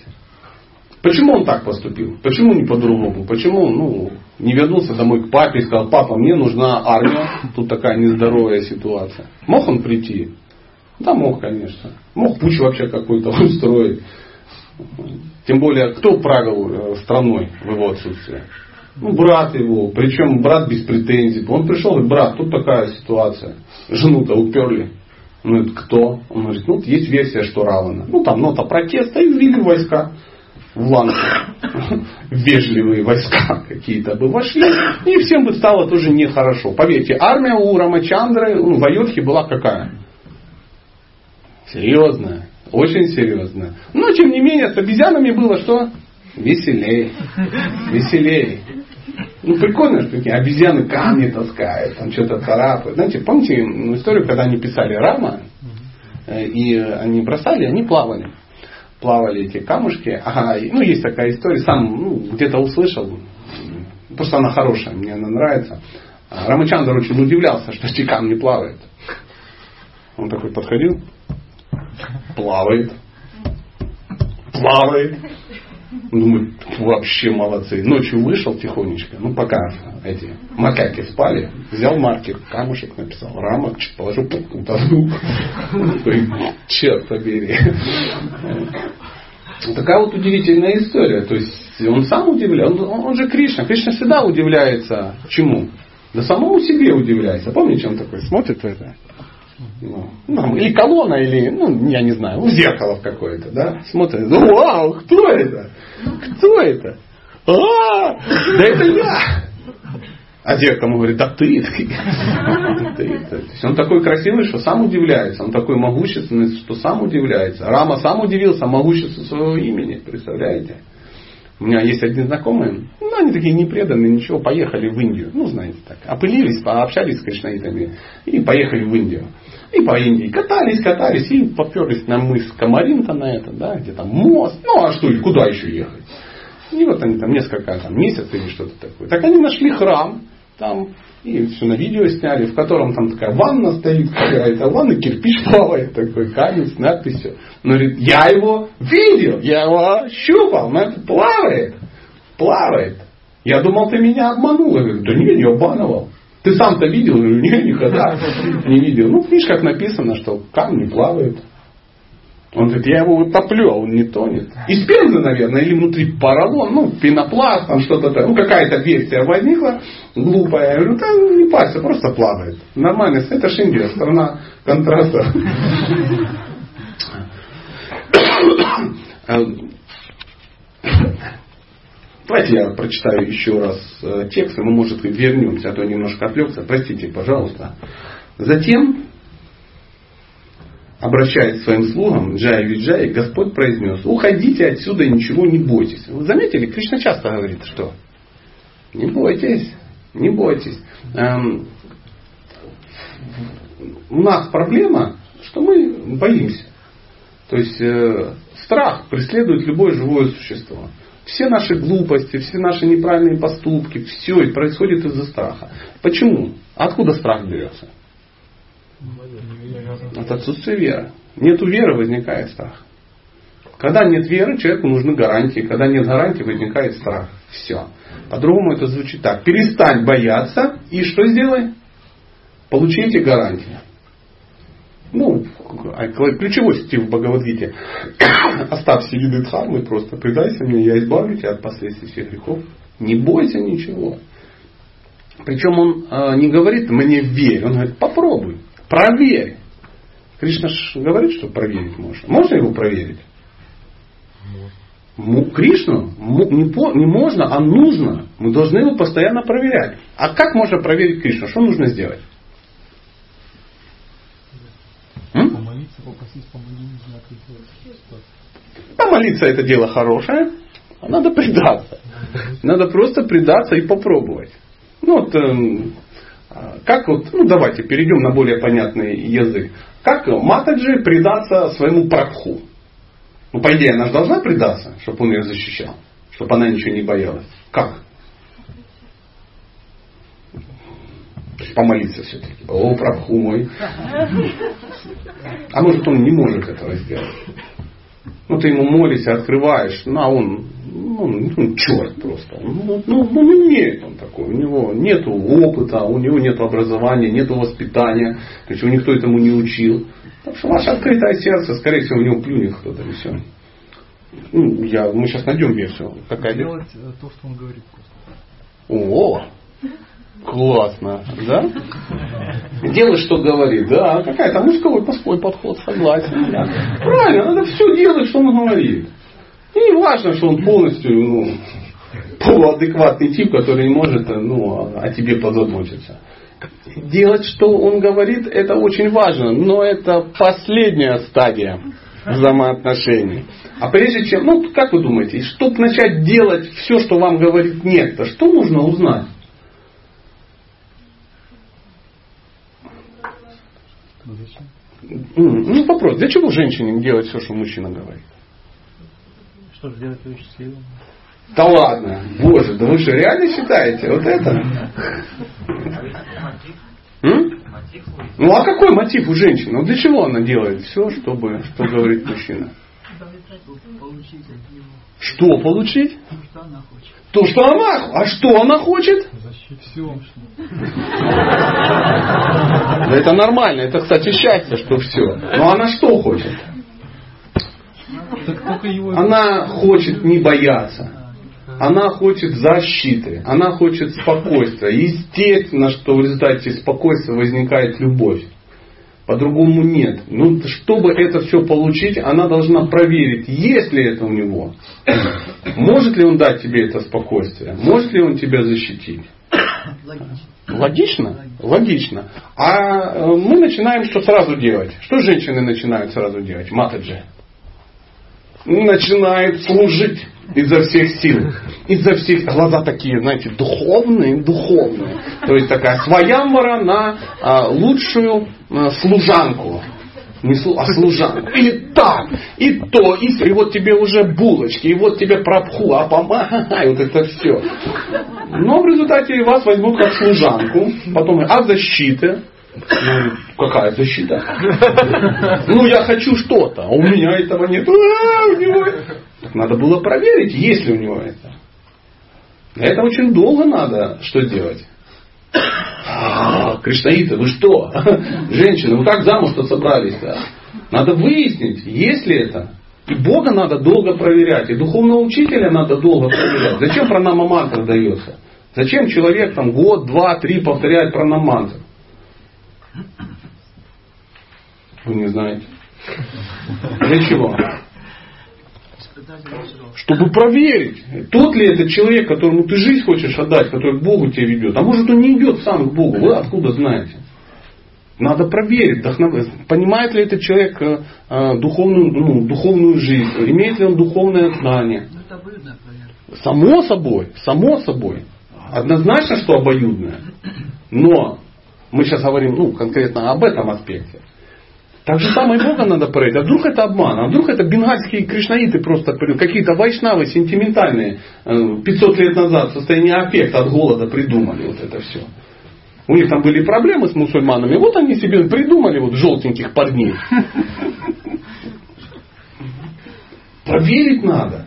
Почему он так поступил? Почему не по-другому? Почему ну, не вернулся домой к папе и сказал, папа, мне нужна армия, тут такая нездоровая ситуация. Мог он прийти? Да, мог, конечно. Мог путь вообще какой-то устроить. Тем более, кто правил э, страной в его отсутствие? Ну, брат его, причем брат без претензий. Он пришел и брат, тут такая ситуация. Жену-то уперли. Он говорит, кто? Он говорит, ну, есть версия, что Равана. Ну, там нота протеста и ввели войска в. Вежливые войска какие-то бы вошли. И всем бы стало тоже нехорошо. Поверьте, армия у Рамачандры, ну, в Айодхе была какая? Серьезная. Очень серьезная. Но, тем не менее, с обезьянами было что? Веселее. Веселее. Ну, прикольно, что такие обезьяны камни таскают, там что-то царапают. Знаете, помните ну, историю, когда они писали Рама, э, и они бросали, они плавали. Плавали эти камушки. Ага, ну, есть такая история, сам ну, где-то услышал, что она хорошая, мне она нравится. А Рамачандр очень удивлялся, что эти камни плавают. Он такой подходил, плавает, плавает. Думаю, вообще молодцы. Ночью вышел тихонечко, ну пока эти макаки спали, взял маркер, камушек написал, рамок, положил, утонул. Черт побери. Такая вот удивительная история. То есть он сам удивляется, он, он же Кришна. Кришна всегда удивляется чему? Да самому себе удивляется. Помните, он такой смотрит это? Ну, ну или колонна, или, ну, я не знаю, ну, зеркало какое-то, да, смотрит, ну, вау, кто это? Кто это? А, да это я! А зеркало говорит, да ты, ты. То есть он такой красивый, что сам удивляется. Он такой могущественный, что сам удивляется. Рама сам удивился могуществу своего имени. Представляете? У меня есть один знакомый, ну, они такие непреданные, ничего, поехали в Индию. Ну, знаете так. Опылились, пообщались с кришнаитами и поехали в Индию. И по Индии катались, катались и поперлись на мыс Камаринка на это, да, где там мост. Ну, а что, куда еще ехать? И вот они там несколько там, месяцев или что-то такое. Так они нашли храм, там, и все на видео сняли, в котором там такая ванна стоит, какая-то ванна, кирпич плавает, такой камень с надписью. Он говорит, я его видел, я его щупал, но это плавает, плавает. Я думал, ты меня обманул. Я говорю, да нет, не обманывал. Ты сам-то видел? Я говорю, нет, никогда не видел. Ну, в книжках написано, что камни плавают. Он говорит, я его утоплю, а он не тонет. Из пензы, наверное, или внутри поролон, ну, пенопласт, там что-то такое. Ну, какая-то версия возникла, глупая. Я говорю, да не парься, просто плавает. Нормально, это же Индия, страна контраста. Давайте я прочитаю еще раз э, текст, и мы, может, вернемся, а то немножко отвлекся. Простите, пожалуйста. Затем, обращаясь к своим слугам, Джай Виджай, Господь произнес, уходите отсюда и ничего не бойтесь. Вы заметили, Кришна часто говорит, что не бойтесь, не бойтесь. Эм, у нас проблема, что мы боимся. То есть э, страх преследует любое живое существо. Все наши глупости, все наши неправильные поступки, все это происходит из-за страха. Почему? Откуда страх берется? От отсутствия веры. Нету веры, возникает страх. Когда нет веры, человеку нужны гарантии. Когда нет гарантии, возникает страх. Все. По-другому это звучит так. Перестань бояться и что сделай? Получите гарантии. Ну, ключевой стих в Бхагавадгите. Оставь виды дхармы, просто предайся мне, я избавлю тебя от последствий всех грехов. Не бойся ничего. Причем он э, не говорит мне верь, он говорит попробуй, проверь. Кришна ж говорит, что проверить можно. Можно его проверить? Кришну не, по, не можно, а нужно. Мы должны его постоянно проверять. А как можно проверить Кришну? Что нужно сделать? Попросить помоги, не знаю, Помолиться это дело хорошее, а надо предаться. Надо просто предаться и попробовать. Ну вот, э, как вот, ну давайте перейдем на более понятный язык. Как Матаджи предаться своему прабху? Ну, по идее, она же должна предаться, чтобы он ее защищал, чтобы она ничего не боялась. Как? Помолиться все-таки. О, Прабху мой. А может он не может этого сделать. Ну, ты ему молишься, открываешь, ну, а он, ну, ну черт просто. Ну, ну, ну, не умеет он такой. У него нет опыта, у него нет образования, нет воспитания. То есть его никто этому не учил. Так что ваше открытое сердце, скорее всего, в него плюнет кто-то и все. Ну, я, мы сейчас найдем версию. Какая Делать то, что он говорит просто. О, классно, да? Делай, что говорит, да, какая-то мужской мужской подход, согласен. Да. Правильно, надо все делать, что он говорит. И не важно, что он полностью ну, полуадекватный тип, который не может ну, о тебе позаботиться. Делать, что он говорит, это очень важно, но это последняя стадия взаимоотношений. А прежде чем, ну как вы думаете, чтобы начать делать все, что вам говорит некто, что нужно узнать? Ну вопрос, для чего женщине делать все, что мужчина говорит? Чтобы сделать ее счастливым. Да ладно, боже, да вы что, реально считаете вот это? Ну а какой мотив у женщины? Ну для чего она делает все, чтобы, что говорит мужчина? Что получить? То, что она А что она хочет? Все. Это нормально. Это, кстати, счастье, что все. Но она что хочет? Она хочет не бояться. Она хочет защиты, она хочет спокойствия. Естественно, что в результате спокойствия возникает любовь. По-другому нет. Ну, чтобы это все получить, она должна проверить, есть ли это у него. Может ли он дать тебе это спокойствие? Может ли он тебя защитить? Логично? Логично. А э, мы начинаем что сразу делать? Что женщины начинают сразу делать? Матаджи. Начинают служить изо всех сил. Изо всех глаза такие, знаете, духовные, духовные. То есть такая своямвара на а, лучшую а, служанку. Не слу, а служанку. И так, и то, и. И вот тебе уже булочки, и вот тебе пропху, а помага, и вот это все. Но в результате вас возьмут как служанку. Потом, а защита? Ну, какая защита? Ну, я хочу что-то, а у меня этого нет. А, у него... Так надо было проверить, есть ли у него это. Это очень долго надо что делать. А, Кришнаиты, вы что? Женщины, вы как замуж-то собрались-то? Надо выяснить, есть ли это. И Бога надо долго проверять, и духовного учителя надо долго проверять. Зачем пранама мантра дается? Зачем человек там год, два, три повторяет пранамантру? Вы не знаете. Для чего? Чтобы проверить, тот ли это человек, которому ты жизнь хочешь отдать, который к Богу тебя ведет. А может он не идет сам к Богу. Вы откуда знаете? Надо проверить, понимает ли этот человек э, э, духовную, ну, духовную жизнь, имеет ли он духовное знание. Само собой, само собой. Однозначно, что обоюдное. Но мы сейчас говорим ну, конкретно об этом аспекте. Так же самое Бога надо проверить. А вдруг это обман? А вдруг это бенгальские кришнаиты просто какие-то вайшнавы сентиментальные 500 э, лет назад в состоянии аффекта от голода придумали вот это все. У них там были проблемы с мусульманами. Вот они себе придумали вот желтеньких парней. Проверить надо.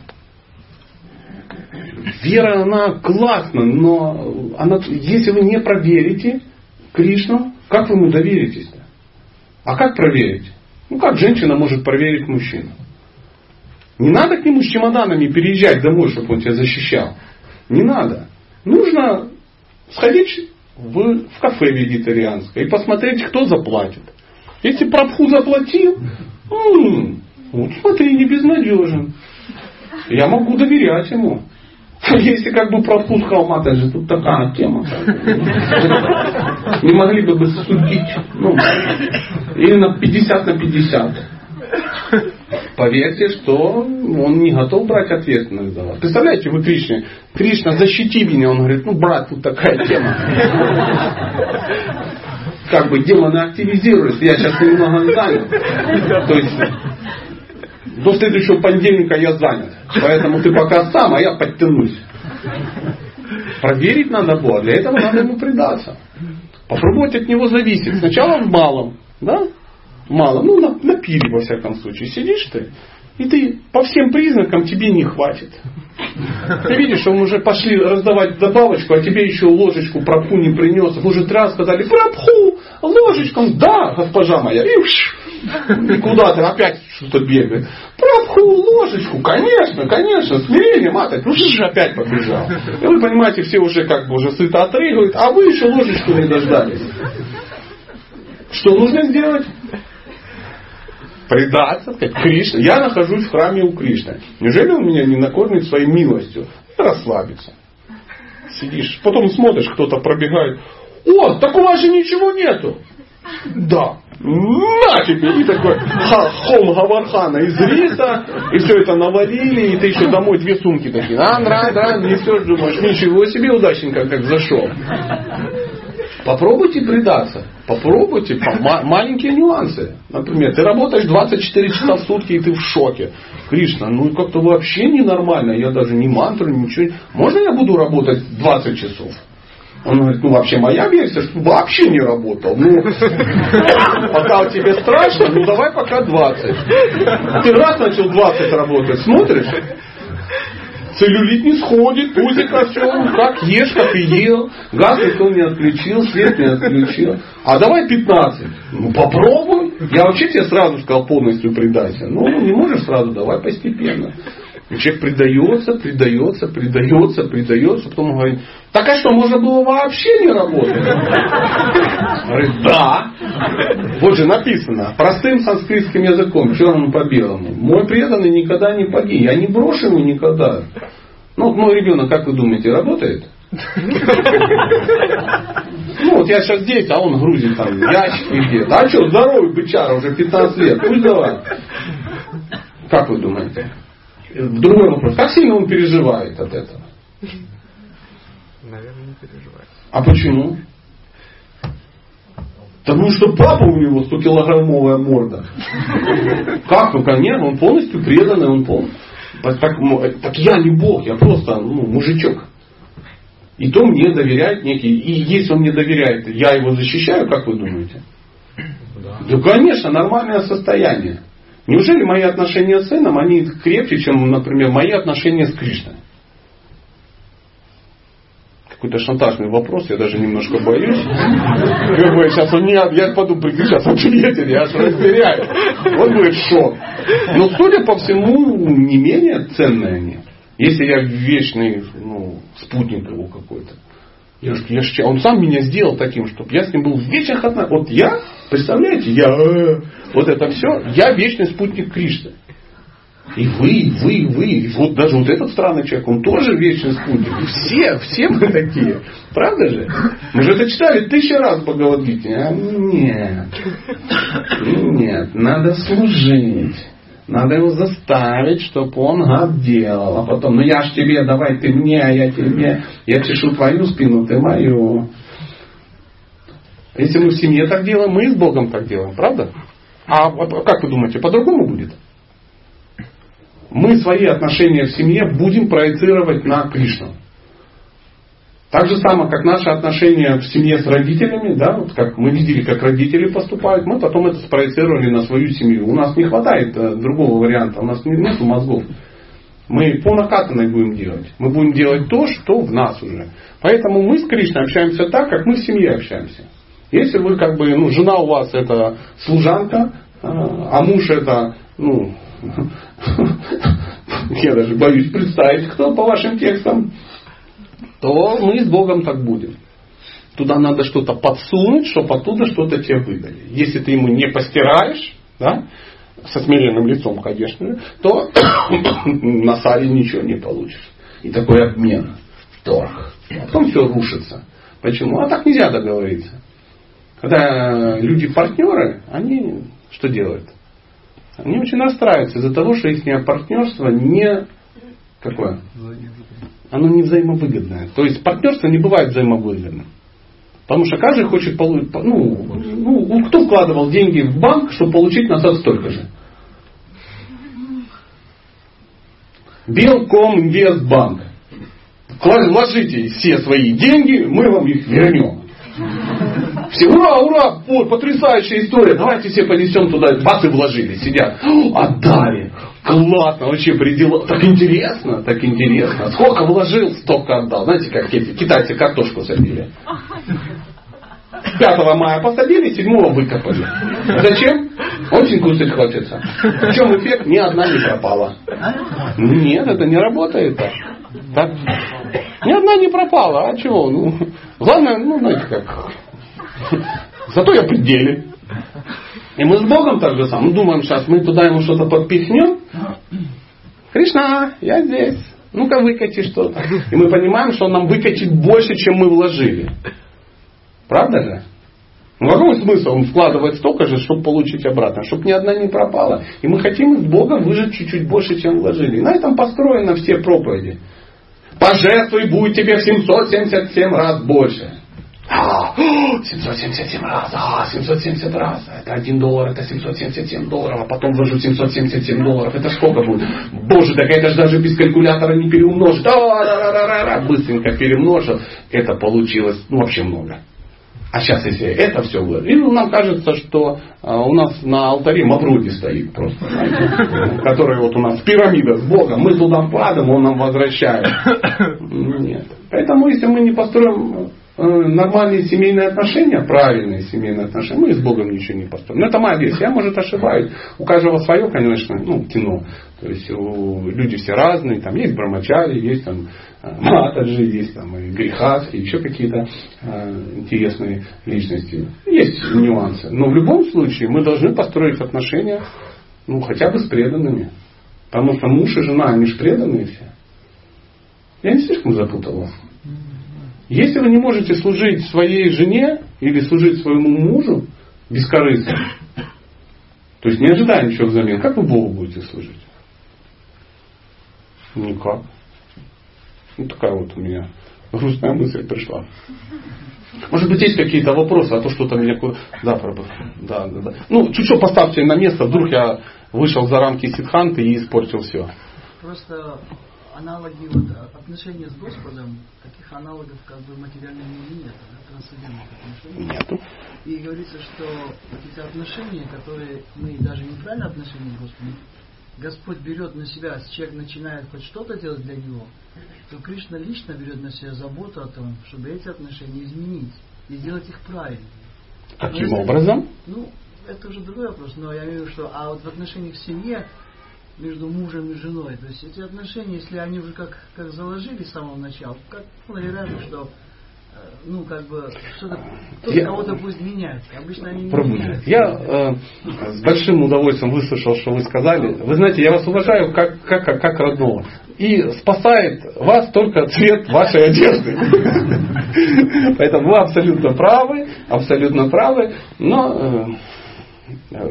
Вера, она классна, но она, если вы не проверите Кришну, как вы ему доверитесь-то? А как проверить? Ну как женщина может проверить мужчину? Не надо к нему с чемоданами переезжать домой, чтобы он тебя защищал. Не надо. Нужно сходить в, в кафе вегетарианское и посмотреть, кто заплатит. Если Прабху заплатил, м-м, вот смотри, не безнадежен. Я могу доверять ему. Если как бы Прабху сказал, Матаджи, тут такая тема. Не могли бы бы судить. Ну, или на 50 на 50. Поверьте, что он не готов брать ответственность за вас. Представляете, вы Кришне, Кришна, защити меня. Он говорит, ну, брат, тут такая тема. Как бы демоны активизируются, я сейчас немного занят. То есть, до следующего понедельника я занят. Поэтому ты пока сам, а я подтянусь. Проверить надо было, для этого надо ему предаться. Попробовать от него зависеть. Сначала в малом, да? Мало, ну на, на пире во всяком случае. Сидишь ты, и ты по всем признакам тебе не хватит. Ты видишь, он уже пошли раздавать добавочку, а тебе еще ложечку пропху не принес. Уже три раза сказали, пропху, ложечку. Да, госпожа моя. И, и куда ты опять что-то бегает. Пропху, ложечку, конечно, конечно, смирение матать. Ну же опять побежал. И вы понимаете, все уже как бы уже сыто отрыгивают, а вы еще ложечку не дождались. Что нужно сделать? предаться, сказать, Кришна, я нахожусь в храме у Кришны. Неужели он меня не накормит своей милостью? Расслабиться. Сидишь, потом смотришь, кто-то пробегает. О, так у вас же ничего нету. Да. На тебе! И такой хом Гавархана из риса, и все это навалили, и ты еще домой две сумки такие. А, да, да, несешь, думаешь, ничего себе удачненько как зашел. Попробуйте предаться. Попробуйте маленькие нюансы. Например, ты работаешь 24 часа в сутки и ты в шоке. Кришна, ну как-то вообще ненормально. Я даже не мантру, ничего. Можно я буду работать 20 часов? Он говорит, ну вообще моя версия, что вообще не работал. Ну, пока тебе страшно, ну давай пока 20. Ты раз начал 20 работать, смотришь, Целлюлит не сходит, пузик растет, как ешь, как и ел. Газ никто не отключил, свет не отключил. А давай 15. Ну попробуй. Я вообще тебе сразу сказал полностью предайся. Ну не можешь сразу, давай постепенно. И человек предается, предается, предается, предается, потом говорит, так а что, можно было вообще не работать? Говорит, да. Вот же написано, простым санскритским языком, черным по белому. Мой преданный никогда не погиб, я не брошу его никогда. Ну, мой ребенок, как вы думаете, работает? Ну, вот я сейчас здесь, а он грузит там ящики где-то. А что, здоровый бычара, уже 15 лет, пусть давай. Как вы думаете? Другой вопрос. Как сильно он переживает от этого? Наверное, не переживает. А почему? Потому что папа у него 100-килограммовая морда. Как? Ну, конечно, он полностью преданный, он полностью. Так, так я не Бог, я просто ну, мужичок. И то мне доверяет некий. И если он мне доверяет, я его защищаю, как вы думаете? Да, да конечно, нормальное состояние. Неужели мои отношения с сыном, они крепче, чем, например, мои отношения с Кришной? Какой-то шантажный вопрос, я даже немножко боюсь. Как сейчас он не, я прикинь, сейчас ответит, я аж разверяю. Он будет шок. Но, судя по всему, не менее ценные они. Если я вечный ну, спутник его какой-то. Я, я, он сам меня сделал таким, чтобы я с ним был в вечных отношениях. Вот я, представляете, я, э, вот это все, я вечный спутник Кришны. И вы, вы, вы, и вот даже вот этот странный человек, он тоже вечный спутник. И все, все мы такие. Правда же? Мы же это читали тысячи раз по Бхагавадгите. А нет. Нет, надо служить. Надо его заставить, чтобы он гад делал. А потом, ну я ж тебе, давай ты мне, а я тебе. Я чешу твою спину, ты мою. Если мы в семье так делаем, мы и с Богом так делаем, правда? А как вы думаете, по-другому будет? Мы свои отношения в семье будем проецировать на Кришну. Так же самое, как наши отношения в семье с родителями, да, вот как мы видели, как родители поступают, мы потом это спроецировали на свою семью. У нас не хватает э, другого варианта, у нас нет мозгов. Мы по накатанной будем делать. Мы будем делать то, что в нас уже. Поэтому мы с Кришной общаемся так, как мы в семье общаемся. Если вы как бы, ну, жена у вас это служанка, э, а муж это, ну, я даже боюсь представить, кто по вашим текстам, то мы с Богом так будем. Туда надо что-то подсунуть, чтобы оттуда что-то тебе выдали. Если ты ему не постираешь, да, со смиренным лицом, конечно, то на сале ничего не получишь. И такой обмен, торг. А потом все рушится. Почему? А так нельзя договориться. Когда люди партнеры, они что делают? Они очень расстраиваются из-за того, что их партнерство не какое? Оно не взаимовыгодное. То есть партнерство не бывает взаимовыгодным. Потому что каждый хочет получить, ну, ну, кто вкладывал деньги в банк, чтобы получить назад столько же? Белком Инвестбанк. вложите все свои деньги, мы вам их вернем. Все, ура, ура, вот, потрясающая история, давайте все понесем туда. Басы вложили, сидят, отдали. Классно, вообще предел. Так интересно, так интересно. Сколько вложил, столько отдал. Знаете, как эти китайцы картошку садили. 5 мая посадили, 7 выкопали. Зачем? Очень кушать хочется. В чем эффект? Ни одна не пропала. Нет, это не работает так. так. Ни одна не пропала. А чего? Ну, главное, ну, знаете как. Зато я пределе. И мы с Богом так же самое. Мы думаем, сейчас мы туда ему что-то подпихнем. Кришна, я здесь. Ну-ка выкати что-то. И мы понимаем, что он нам выкатит больше, чем мы вложили. Правда же? Ну какой смысл? Он вкладывает столько же, чтобы получить обратно, чтобы ни одна не пропала. И мы хотим из Бога выжить чуть-чуть больше, чем вложили. И на этом построены все проповеди. Пожертвуй, будет тебе в 777 раз больше. А, 777 раз, а, 770 раз. Это 1 доллар, это 777 долларов, а потом вложу 777 долларов. Это сколько будет? Боже, так это же даже без калькулятора не переумножить. А, быстренько перемножил. Это получилось ну, вообще много. А сейчас, если это все будет, и нам кажется, что а, у нас на алтаре Мавроди стоит просто, который вот у нас пирамида с Богом, мы туда падаем, он нам возвращает. Нет. Поэтому, если мы не построим нормальные семейные отношения, правильные семейные отношения, мы с Богом ничего не построим. Но это моя версия, я, может, ошибаюсь. У каждого свое, конечно, ну, кино. То есть у, люди все разные, там есть брамачари, есть там э, матаджи, есть там и грехаски, еще какие-то э, интересные личности. Есть нюансы. Но в любом случае мы должны построить отношения, ну, хотя бы с преданными. Потому что муж и жена, они же преданные все. Я не слишком запутал вас. Если вы не можете служить своей жене или служить своему мужу бескорыстно, то есть не ожидая ничего взамен, как вы Богу будете служить? Никак. Ну такая вот у меня грустная мысль пришла. Может быть, есть какие-то вопросы, а то что-то меня... Да, да, да, да. Ну, чуть-чуть поставьте на место, вдруг я вышел за рамки ситханты и испортил все. Просто аналоги вот, отношения с Господом, таких аналогов как бы в материальном мире нет, да, трансцендентных отношений. Нет. И говорится, что вот эти отношения, которые мы даже неправильно отношения с Господом, Господь берет на себя, если человек начинает хоть что-то делать для него, то Кришна лично берет на себя заботу о том, чтобы эти отношения изменить и сделать их правильными. Каким если, образом? Ну, это уже другой вопрос, но я имею в виду, что а вот в отношениях в семье между мужем и женой. То есть эти отношения, если они уже как, как заложили с самого начала, как ну, что э, ну, как бы, что-то, кто-то кого-то будет менять. Обычно они не меняются. Я э, с большим удовольствием выслушал, что вы сказали. Вы знаете, я вас уважаю как, как, как родного. И спасает вас только цвет вашей одежды. Поэтому вы абсолютно правы, абсолютно правы. Но э,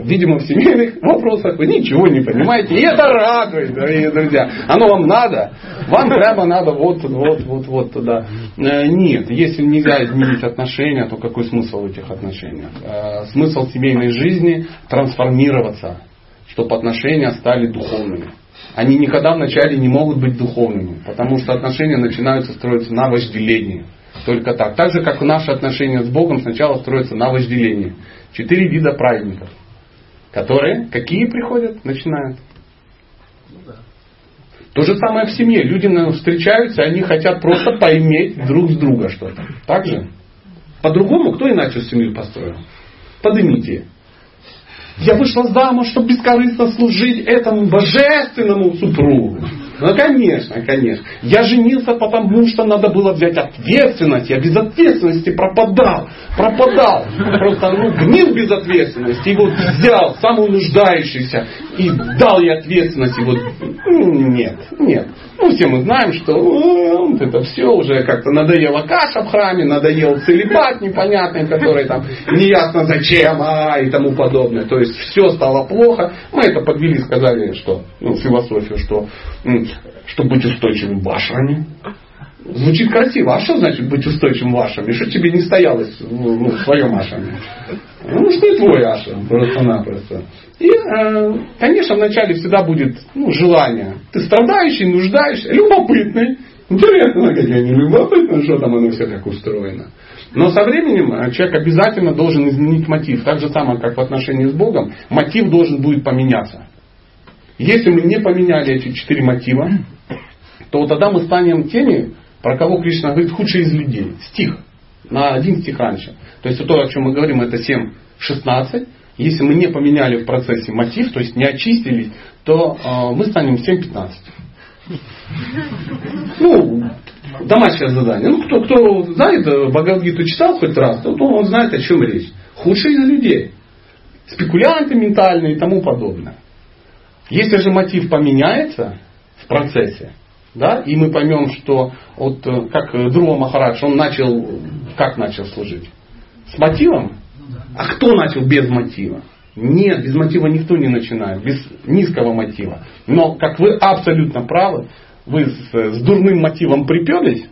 Видимо, в семейных вопросах вы ничего не понимаете. И это радует, дорогие друзья. Оно вам надо? Вам прямо надо вот, вот, вот, вот туда. Э, нет, если нельзя изменить отношения, то какой смысл в этих отношениях? Э, смысл семейной жизни трансформироваться, чтобы отношения стали духовными. Они никогда вначале не могут быть духовными, потому что отношения начинаются строиться на вожделении. Только так. Так же, как и наши отношения с Богом сначала строятся на вожделении. Четыре вида праведников, которые какие приходят, начинают. Ну. То же самое в семье. Люди встречаются, они хотят просто поиметь друг с друга что-то. Так же? По-другому, кто иначе семью построил? Поднимите. Я вышла замуж, чтобы бескорыстно служить этому божественному супругу. Ну, конечно, конечно. Я женился, потому что надо было взять ответственность. Я без ответственности пропадал. Пропадал. Просто ну, гнил без ответственности. И вот взял самую нуждающуюся и дал ей ответственность. И вот нет, нет. Ну, все мы знаем, что вот это все уже как-то надоело каша в храме, надоел целебат непонятный, который там неясно зачем, а и тому подобное. То есть все стало плохо. Мы это подвели, сказали, что, ну, философию, что чтобы быть устойчивым в ашраме. Звучит красиво. А что значит быть устойчивым в ашраме? Что тебе не стоялось ну, в своем ашраме? Ну, что не твой ашрам, просто-напросто. И, э, конечно, вначале всегда будет ну, желание. Ты страдающий, нуждаешься, любопытный. Интересно, не любопытно, что там оно все так устроено. Но со временем э, человек обязательно должен изменить мотив. Так же самое, как в отношении с Богом, мотив должен будет поменяться. Если мы не поменяли эти четыре мотива, то тогда мы станем теми, про кого Кришна говорит, худшие из людей. Стих. На один стих раньше. То есть то, о чем мы говорим, это 7.16. Если мы не поменяли в процессе мотив, то есть не очистились, то э, мы станем 7.15. Ну, домашнее задание. Ну, кто, кто знает, э, Бхагавдгиту читал хоть раз, то, он знает, о чем речь. Худшие из людей. Спекулянты ментальные и тому подобное. Если же мотив поменяется в процессе, да, и мы поймем, что вот э, как Друма Махарадж, он начал, как начал служить? С мотивом? А кто начал без мотива? Нет, без мотива никто не начинает, без низкого мотива. Но, как вы абсолютно правы, вы с, с дурным мотивом приперлись,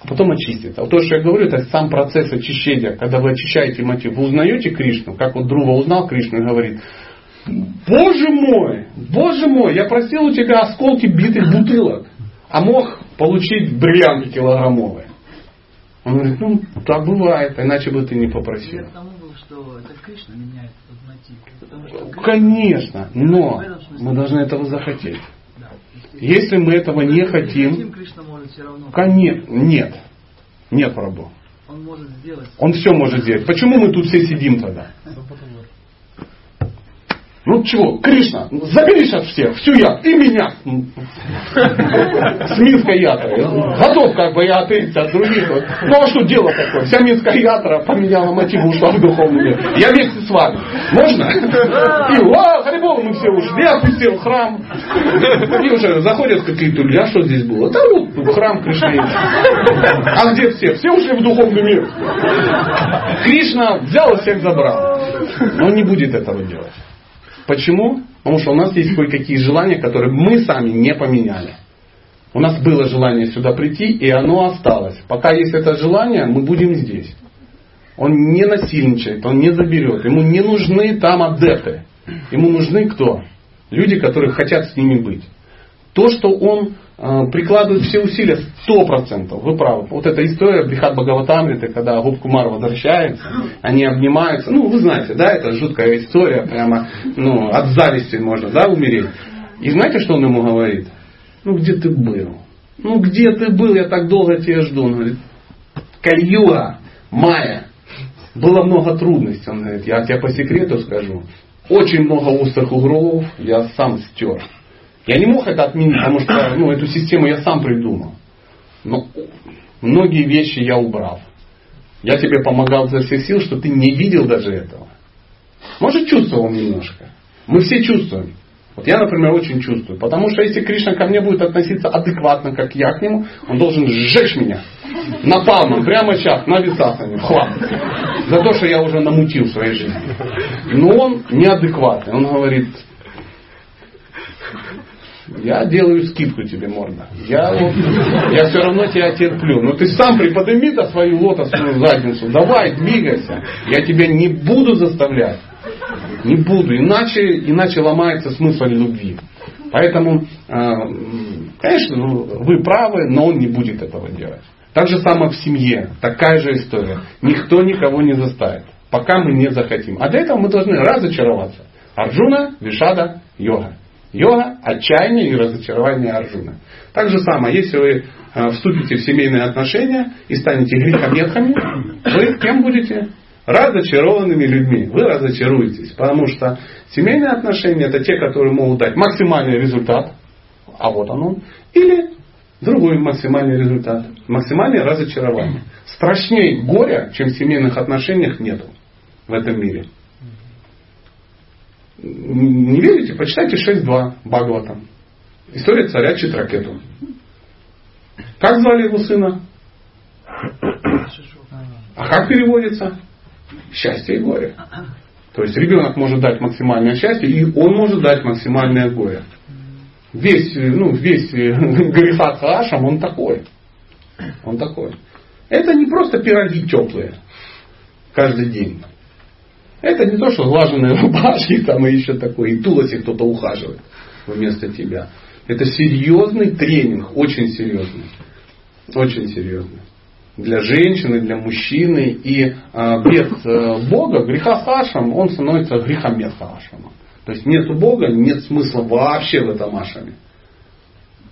а потом очистится. Вот то, что я говорю, это сам процесс очищения. Когда вы очищаете мотив, вы узнаете Кришну, как вот Друга узнал Кришну и говорит, Боже мой, Боже мой, я просил у тебя осколки битых бутылок, а мог получить бриллианты килограммовые. Он говорит, ну, так бывает, иначе бы ты не попросил. Я к тому был, что это Кришна меняет этот мотив. Кришна- Конечно, но мы должны этого захотеть. Да. Если мы этого не хотим, конечно, нет, нет, Прабу. Он может сделать. Он все может сделать. Почему мы тут все сидим тогда? Ну чего, Кришна, забери сейчас всех, всю яд, и меня с Минской ятрой. Готов как бы я отречься от других. Ну а что дело такое? Вся Минская ятра поменяла мотив, ушла в духовный мир. Я вместе с вами. Можно? И ва, Харибол, мы все ушли. Я опустил храм. И уже заходят какие-то люди, а что здесь было? Да вот храм Кришны. А где все? Все ушли в духовный мир. Кришна взял и всех забрал. Но не будет этого делать. Почему? Потому что у нас есть кое-какие желания, которые мы сами не поменяли. У нас было желание сюда прийти, и оно осталось. Пока есть это желание, мы будем здесь. Он не насильничает, он не заберет. Ему не нужны там адепты. Ему нужны кто? Люди, которые хотят с ними быть. То, что он э, прикладывает все усилия, сто процентов, вы правы. Вот эта история Брихат Бхагаватамриты, когда Губкумар возвращается, они обнимаются. Ну, вы знаете, да, это жуткая история, прямо, ну, от зависти можно, да, умереть. И знаете, что он ему говорит? Ну, где ты был? Ну, где ты был? Я так долго тебя жду. Он говорит, Кальюга, Майя, было много трудностей. Он говорит, я тебе по секрету скажу. Очень много острых углов я сам стер. Я не мог это отменить, потому что ну, эту систему я сам придумал. Но многие вещи я убрал. Я тебе помогал за всех сил, что ты не видел даже этого. Может, чувствовал немножко. Мы все чувствуем. Вот я, например, очень чувствую. Потому что если Кришна ко мне будет относиться адекватно, как я к нему, он должен сжечь меня. Напалмом, прямо сейчас, на Висасане, в хлам. За то, что я уже намутил в своей жизни. Но он неадекватный. Он говорит, я делаю скидку тебе, морда. Я, я все равно тебя терплю. Но ты сам приподними-то свою лотосную задницу. Давай, двигайся. Я тебя не буду заставлять. Не буду. Иначе, иначе ломается смысл любви. Поэтому, э, конечно, ну, вы правы, но он не будет этого делать. Так же самое в семье. Такая же история. Никто никого не заставит. Пока мы не захотим. А для этого мы должны разочароваться. Арджуна, Вишада, йога. Йога, отчаяние и разочарование Арджуна. Так же самое, если вы э, вступите в семейные отношения и станете грехомехами, вы кем будете? Разочарованными людьми. Вы разочаруетесь. Потому что семейные отношения это те, которые могут дать максимальный результат. А вот он. Или другой максимальный результат. Максимальное разочарование. Страшнее горя, чем в семейных отношениях нету в этом мире. Не верите? Почитайте 6.2 Бхагаватам. История царя Читракету. Как звали его сына? А как переводится? Счастье и горе. То есть ребенок может дать максимальное счастье, и он может дать максимальное горе. Весь, ну, весь Гарифат Хашам, он такой. Он такой. Это не просто пироги теплые каждый день. Это не то, что глаженные рубашки там и еще такое, и тулоси кто-то ухаживает вместо тебя. Это серьезный тренинг, очень серьезный. Очень серьезный. Для женщины, для мужчины. И а, без а, Бога, греха Сашам, он становится грехомет Сашама. То есть нет Бога, нет смысла вообще в этом ашаме.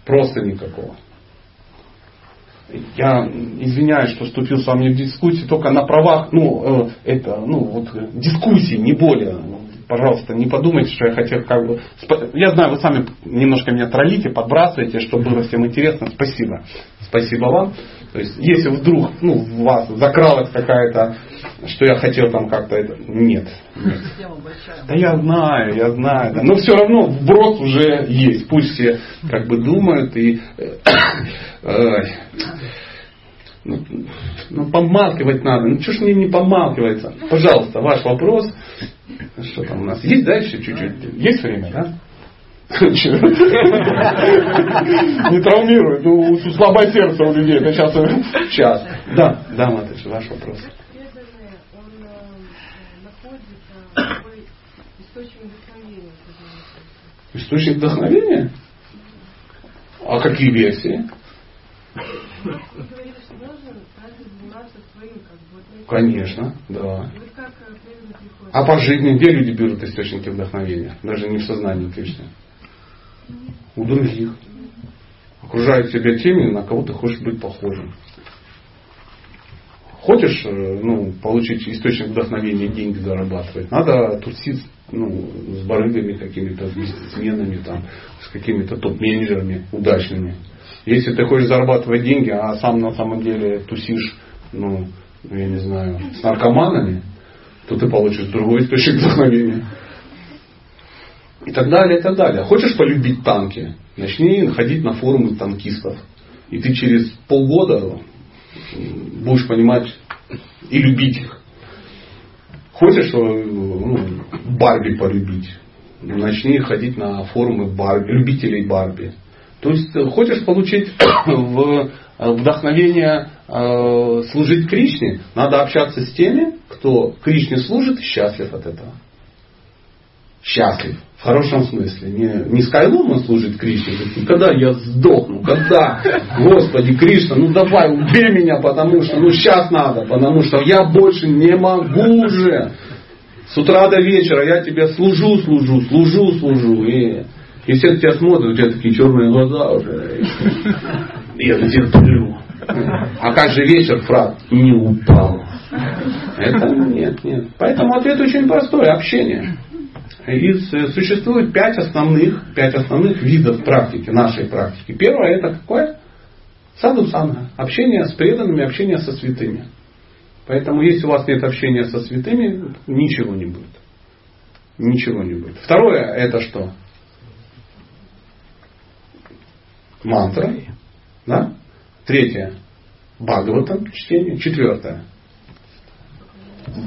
Просто никакого. Я извиняюсь, что вступил с вами в дискуссию только на правах, ну, э, это, ну, вот, дискуссии, не более. Пожалуйста, не подумайте, что я хотел как бы... Я знаю, вы сами немножко меня троллите, подбрасываете, чтобы было всем интересно. Спасибо. Спасибо вам. То есть, если вдруг ну, в вас закралась какая-то, что я хотел там как-то это. Нет. нет. Да я знаю, я знаю. Да. Но все равно вброс уже есть. Пусть все как бы думают и э, ну, ну, помалкивать надо. Ну, что ж мне не помалкивается? Пожалуйста, ваш вопрос. Что там у нас? Есть дальше чуть-чуть? Есть время, да? Не травмирует. Ну, слабое сердце у людей. Это сейчас. Сейчас. Да, да, Матыша, ваш вопрос. Источник вдохновения? А какие версии? Конечно, да. А по жизни где люди берут источники вдохновения? Даже не в сознании Кришны у других. Окружает себя теми, на кого ты хочешь быть похожим. Хочешь э, ну, получить источник вдохновения, деньги зарабатывать, надо тусить ну, с барыгами какими-то, с бизнесменами, там, с какими-то топ-менеджерами удачными. Если ты хочешь зарабатывать деньги, а сам на самом деле тусишь, ну, я не знаю, с наркоманами, то ты получишь другой источник вдохновения. И так далее, и так далее. Хочешь полюбить танки? Начни ходить на форумы танкистов. И ты через полгода будешь понимать и любить их. Хочешь ну, Барби полюбить? Начни ходить на форумы Барби, любителей Барби. То есть э, хочешь получить в вдохновение э, служить Кришне, надо общаться с теми, кто Кришне служит и счастлив от этого счастлив. Хорошем смысле. Не, не Скайлома служит Кришне. Когда я сдохну? Когда? Господи, Кришна, ну давай, убей меня, потому что ну сейчас надо, потому что я больше не могу уже. С утра до вечера я тебе служу, служу, служу, служу. И, и все тебя смотрят, у тебя такие черные глаза уже. Я терплю. А как же вечер, фрат? Не упал. Это нет, нет. Поэтому ответ очень простой. Общение. И существует пять основных, пять основных видов практики, нашей практики. Первое это какое? Саду. Общение с преданными, общение со святыми. Поэтому если у вас нет общения со святыми, ничего не будет. Ничего не будет. Второе это что? Мантра. Да? Третье. Бхагаватам чтение. Четвертое.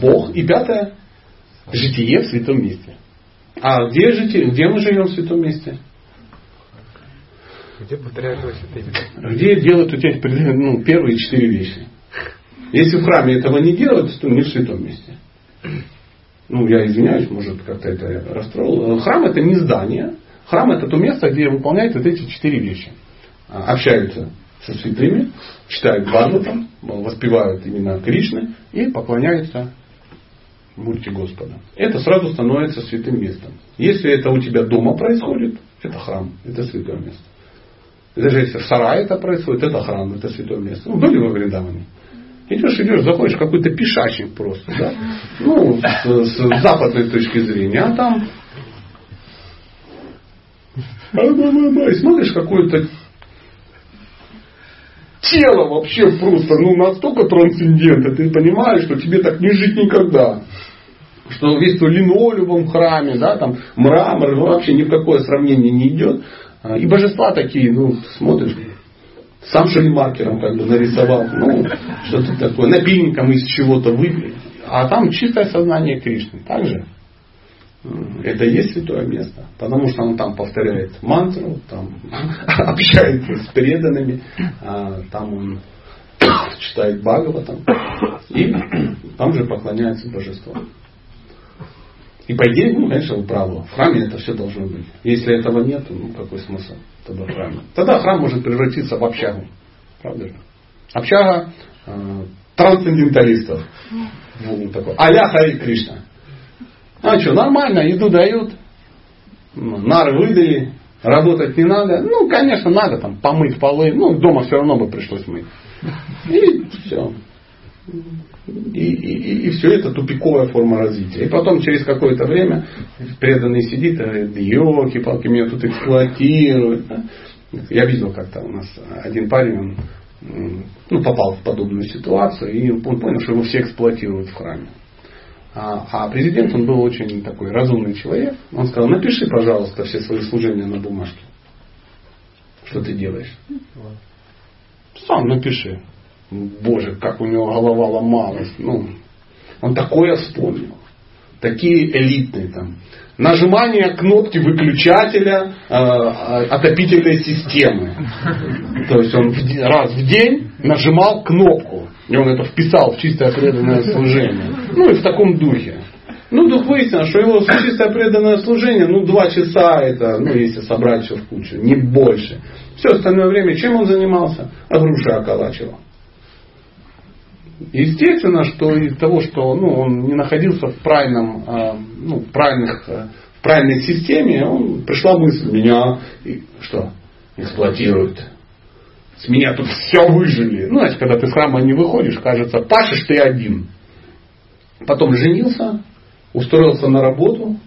Бог. И пятое. Житие в святом месте. А где, жите, где мы живем в святом месте? Где повторяют святыми? Где делают у тебя ну, первые четыре вещи? Если в храме этого не делают, то не в святом месте. Ну, я извиняюсь, может, как-то это расстроил. Храм это не здание. Храм это то место, где выполняют вот эти четыре вещи. Общаются со святыми, читают Бхагаватам, воспевают имена Кришны и поклоняются Мурти Господа. Это сразу становится святым местом. Если это у тебя дома происходит, это храм, это святое место. Даже если в сарае это происходит, это храм, это святое место. Ну, были вы в Вриндаване? Идешь, идешь, заходишь какой-то пешачник просто, да? Ну, с, с западной точки зрения, а там и смотришь какое-то тело вообще просто, ну, настолько трансцендентно, ты понимаешь, что тебе так не жить никогда что весь твой линолеум в храме, да, там мрамор, ну, вообще ни в какое сравнение не идет. А, и божества такие, ну, смотришь, сам шелемаркером как бы нарисовал, ну, что-то такое, напильником из чего-то выбили. А там чистое сознание Кришны. Также это и есть святое место. Потому что он там повторяет мантру, там общается с преданными, а, там он читает Бхагаватам и там же поклоняется божеству. И по идее, ну, конечно, вы правы. В храме это все должно быть. Если этого нет, ну какой смысл тогда храма? Тогда храм может превратиться в общагу. Правда же? Общага э, трансценденталистов. Ну, такой, а-ля Хари Кришна. А что, нормально, еду дают, нары выдали, работать не надо. Ну, конечно, надо там помыть полы. Ну, дома все равно бы пришлось мыть. И все. И, и, и все это тупиковая форма развития. И потом через какое-то время преданный сидит и говорит, елки-палки, меня тут эксплуатируют. Я видел как-то у нас один парень, он ну, попал в подобную ситуацию, и он понял, что его все эксплуатируют в храме. А, а президент, он был очень такой разумный человек. Он сказал, напиши, пожалуйста, все свои служения на бумажке. Что ты делаешь? Сам напиши. Боже, как у него голова ломалась. Ну, он такое вспомнил. Такие элитные там. Нажимание кнопки выключателя э, отопительной системы. То есть он раз в день нажимал кнопку. И он это вписал в чистое преданное служение. Ну и в таком духе. Ну, вдруг выяснилось, что его чистое преданное служение, ну, два часа это, ну, если собрать все в кучу, не больше. Все остальное время чем он занимался? А груши околачивал. Естественно, что из того, что ну, он не находился в правильном, а, ну, правильных, э, в правильной системе, он, пришла мысль, меня что, эксплуатируют. С меня тут все выжили. Ну, знаете, когда ты с храма не выходишь, кажется, пашешь ты один. Потом женился, устроился на работу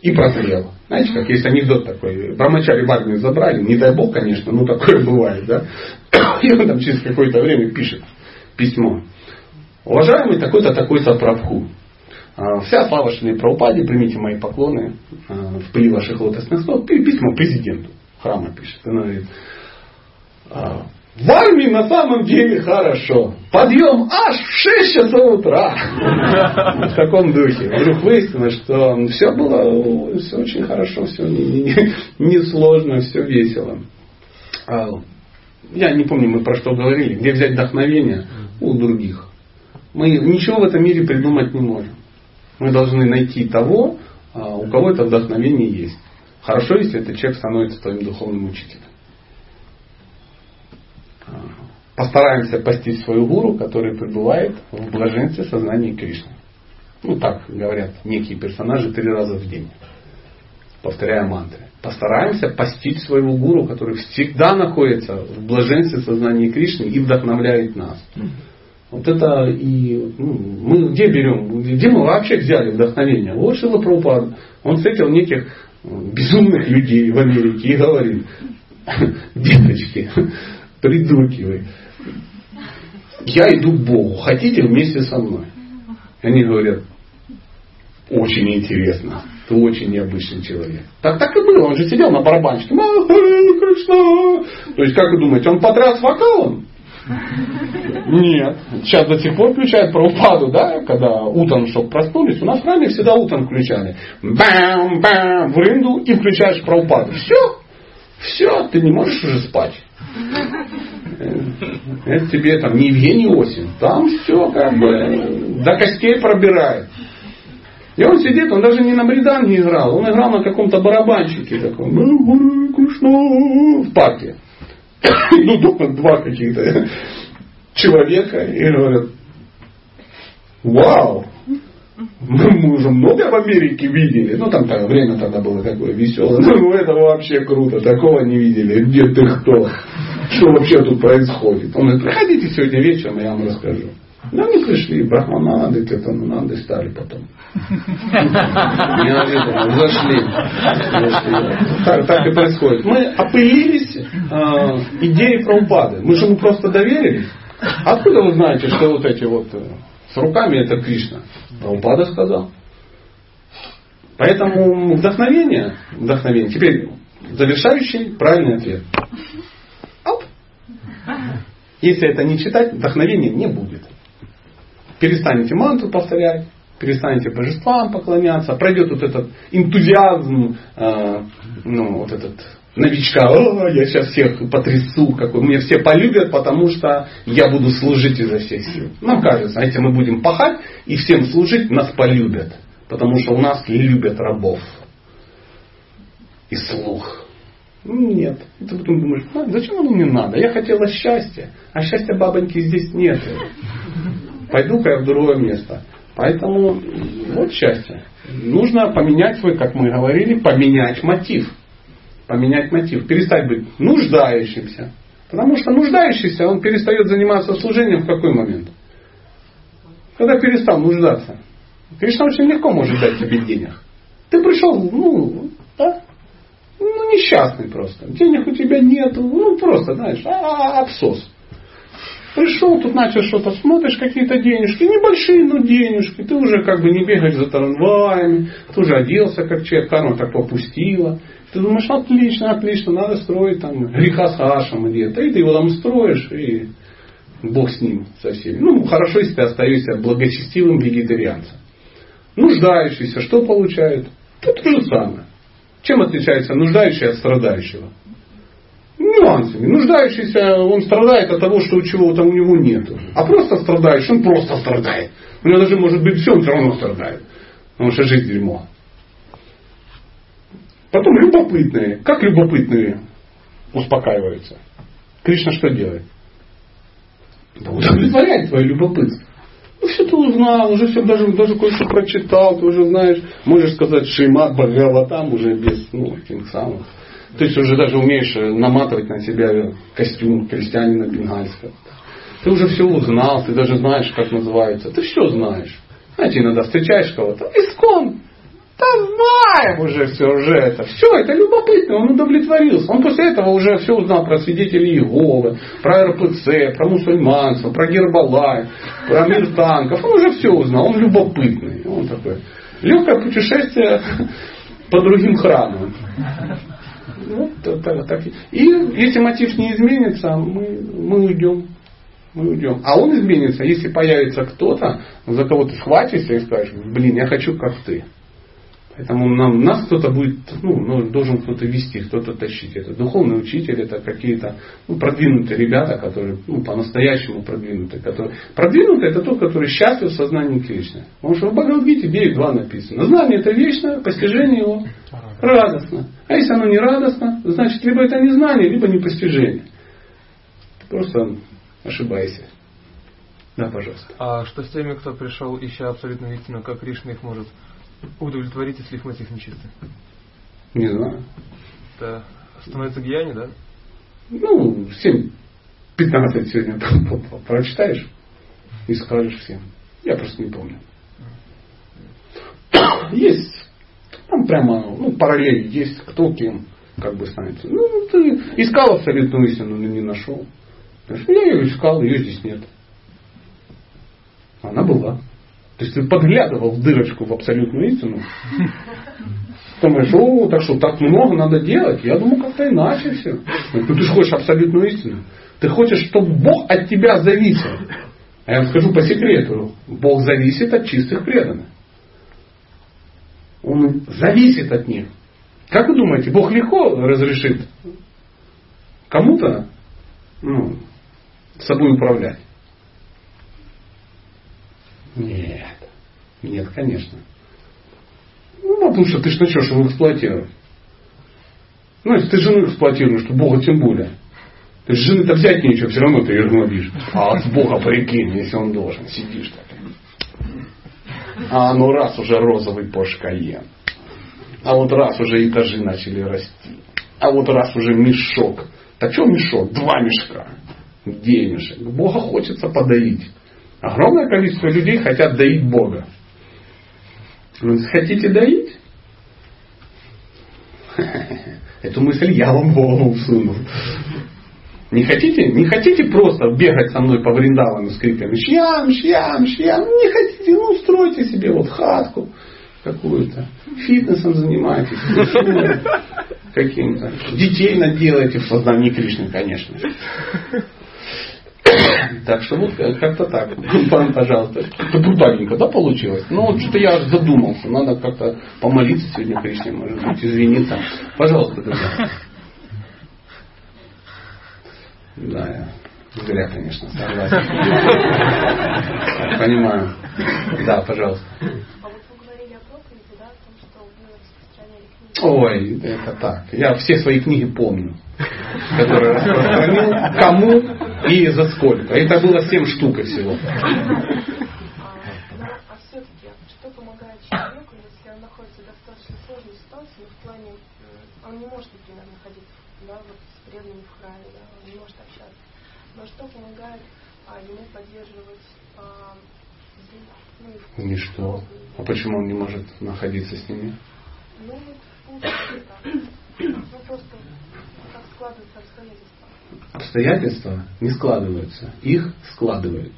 и прозрел. Знаете, как есть анекдот такой. Брамачари в армию забрали, не дай бог, конечно, но такое бывает, да. И он там через какое-то время пишет письмо. Уважаемый такой-то, такой-то Прабху. А, вся слава Шри Прабхупаде, примите мои поклоны а, в пыли ваших лотосных стоп. Письмо президенту храма пишет. Она говорит, «А, в армии на самом деле хорошо. Подъем аж в 6 часов утра. В таком духе. Вдруг выяснилось, что все было все очень хорошо, все несложно, не, не все весело. Я не помню, мы про что говорили, где взять вдохновение у других. Мы ничего в этом мире придумать не можем. Мы должны найти того, а, у кого это вдохновение есть. Хорошо, если этот человек становится твоим духовным учителем. А, постараемся постичь свою гуру, который пребывает в блаженстве сознания Кришны. Ну так говорят некие персонажи три раза в день, повторяя мантры. Постараемся постичь своего гуру, который всегда находится в блаженстве сознания Кришны и вдохновляет нас. Вот это и ну, мы где берем, где мы вообще взяли вдохновение? Вот Шила Прабхупад, он встретил неких э, безумных людей в Америке и говорит, деточки, придурки вы, я иду к Богу, хотите вместе со мной? Они говорят, очень интересно, ты очень необычный человек. Так так и было, он же сидел на барабанчике, То есть, как вы думаете, он потряс вокалом? Нет. Сейчас до сих пор включают правопаду, да, когда утром, чтобы проснулись. У нас в храме всегда утром включали. Бам, бам, в рынду и включаешь правопаду. Все. Все, ты не можешь уже спать. Это тебе там не Евгений Осин. Там все как бы до костей пробирает. И он сидит, он даже не на бриданге играл, он играл на каком-то барабанщике таком. В парке. Идут два каких-то человека и говорят, вау, мы уже много в Америке видели. Ну, там -то, время тогда было такое веселое. Ну, это вообще круто. Такого не видели. Где ты кто? Что вообще тут происходит? Он говорит, приходите сегодня вечером, я вам расскажу. Ну, они пришли, Брахмананды, Кетананды стали потом. Неожиданно, зашли. Так, так и происходит. Мы опылились э, идеей Прабхупады. Мы же ему просто доверились. Откуда вы знаете, что вот эти вот э, с руками это Кришна? Прабхупада сказал. Поэтому вдохновение, вдохновение. Теперь завершающий правильный ответ. Оп. Если это не читать, вдохновения не будет перестанете мантру повторять, перестанете божествам поклоняться, пройдет вот этот энтузиазм, э, ну, вот этот новичка, о, я сейчас всех потрясу, какой, меня все полюбят, потому что я буду служить изо всех сил. Нам кажется, знаете, мы будем пахать и всем служить, нас полюбят. Потому что у нас любят рабов. И слух. Ну, нет. И ты потом думаешь, а, зачем оно мне надо? Я хотела счастья. А счастья бабоньки здесь нет. Пойду-ка я в другое место. Поэтому вот счастье. Нужно поменять свой, как мы говорили, поменять мотив. Поменять мотив. Перестать быть нуждающимся. Потому что нуждающийся, он перестает заниматься служением в какой момент? Когда перестал нуждаться. Кришна очень легко может дать тебе денег. Ты пришел, ну, да, ну, несчастный просто. Денег у тебя нет, ну, просто, знаешь, а, абсос. Пришел, тут начал что-то, смотришь, какие-то денежки, небольшие, но денежки. Ты уже как бы не бегаешь за трамваями, ты уже оделся как человек, карма так попустила. Ты думаешь, отлично, отлично, надо строить там греха с Ашем где-то. И ты его там строишь, и Бог с ним, со всеми. Ну, хорошо, если ты остаешься благочестивым вегетарианцем. Нуждающийся, что получает? То, то же самое. Чем отличается нуждающий от страдающего? Нюансами. Нуждающийся, он страдает от того, что чего там у него нет. А просто страдающий, он просто страдает. У него даже может быть все, он все равно страдает. Потому что жизнь дерьмо. Потом любопытные. Как любопытные успокаиваются? Кришна что делает? Да удовлетворяет твое любопытство. Ну, все ты узнал, уже все, даже, даже кое-что прочитал, ты уже знаешь, можешь сказать Шимат там уже без, ну, этих самых. То есть уже даже умеешь наматывать на себя костюм крестьянина бенгальского. Ты уже все узнал, ты даже знаешь, как называется. Ты все знаешь. Знаете, иногда встречаешь кого-то. Искон! Да знаем уже все, уже это. Все, это любопытно, он удовлетворился. Он после этого уже все узнал про свидетелей Иеговы, про РПЦ, про мусульманцев, про Гербалай, про мир танков. Он уже все узнал, он любопытный. Он такой. Легкое путешествие по другим храмам. Вот, так, так. И если мотив не изменится, мы, мы уйдем. Мы уйдем. А он изменится, если появится кто-то, за кого ты схватишься и скажешь, блин, я хочу как ты. Поэтому нам, нас кто-то будет, ну, ну, должен кто-то вести, кто-то тащить. Это духовный учитель, это какие-то ну, продвинутые ребята, которые ну, по-настоящему продвинутые. Которые... Продвинутый это тот, который счастлив в сознании Кришны. Потому что в Бхагавадгите 9.2 написано. Знание это вечное, постижение его радостно. А если оно не радостно, значит либо это не знание, либо не постижение. просто ошибайся. Да, пожалуйста. А что с теми, кто пришел, ища абсолютную истину, как Кришна их может удовлетворить, если их мотив нечистый? Не знаю. Это становится гьяни, да? Ну, 7, 15 сегодня прочитаешь и скажешь всем. Я просто не помню. Есть, там прямо, ну, параллель есть, кто кем как бы станется. Ну, ты искал абсолютную истину, но не нашел. Я ее искал, ее здесь нет. Она была. То есть ты подглядывал в дырочку в абсолютную истину. Думаешь, о, так что так много надо делать? Я думаю, как-то иначе все. Ну ты же хочешь абсолютную истину. Ты хочешь, чтобы Бог от тебя зависел. А я вам скажу по секрету. Бог зависит от чистых преданных. Он зависит от них. Как вы думаете, Бог легко разрешит кому-то ну, собой управлять? Нет. Нет, конечно. Ну, потому что ты ж начнешь его эксплуатировать. Ну, если ты жену эксплуатируешь, то Бога тем более. Ты же жены-то взять нечего, все равно ты ее гнобишь. А от Бога прикинь, если он должен, сидишь так. А ну раз уже розовый Porsche А вот раз уже этажи начали расти. А вот раз уже мешок. Так что мешок? Два мешка денежек. Бога хочется подоить. Огромное количество людей хотят доить Бога. Вы хотите доить? Эту мысль я вам в голову всунул. Не хотите? Не хотите просто бегать со мной по Вриндавану с криками «Шьям, шьям, шьям»? Не хотите? Ну, устройте себе вот хатку какую-то. Фитнесом занимайтесь. Каким-то. Детей наделайте в сознании Кришны, конечно. Так что вот как-то так. Пан, пожалуйста. Это брутальненько, да, получилось? Ну, вот что-то я задумался. Надо как-то помолиться сегодня Кришне, может быть, извиниться. Пожалуйста, друзья. Да, я зря, конечно, согласен. Понимаю. Да, пожалуйста. А вот вы говорили о Ой, это так. Я все свои книги помню, которые распространил, кому и за сколько. Это было 7 штук всего. А, а все-таки, что помогает человеку, если он находится в достаточно сложной ситуации, в плане, он не может, например, находиться да, вот с преданными в храме, да, он не может общаться. Но что помогает а, ему поддерживать а, ну, Ничто. А почему он не может находиться с ними? Ну, вот ну, просто как складываются обстоятельства. Обстоятельства не складываются, их складывают.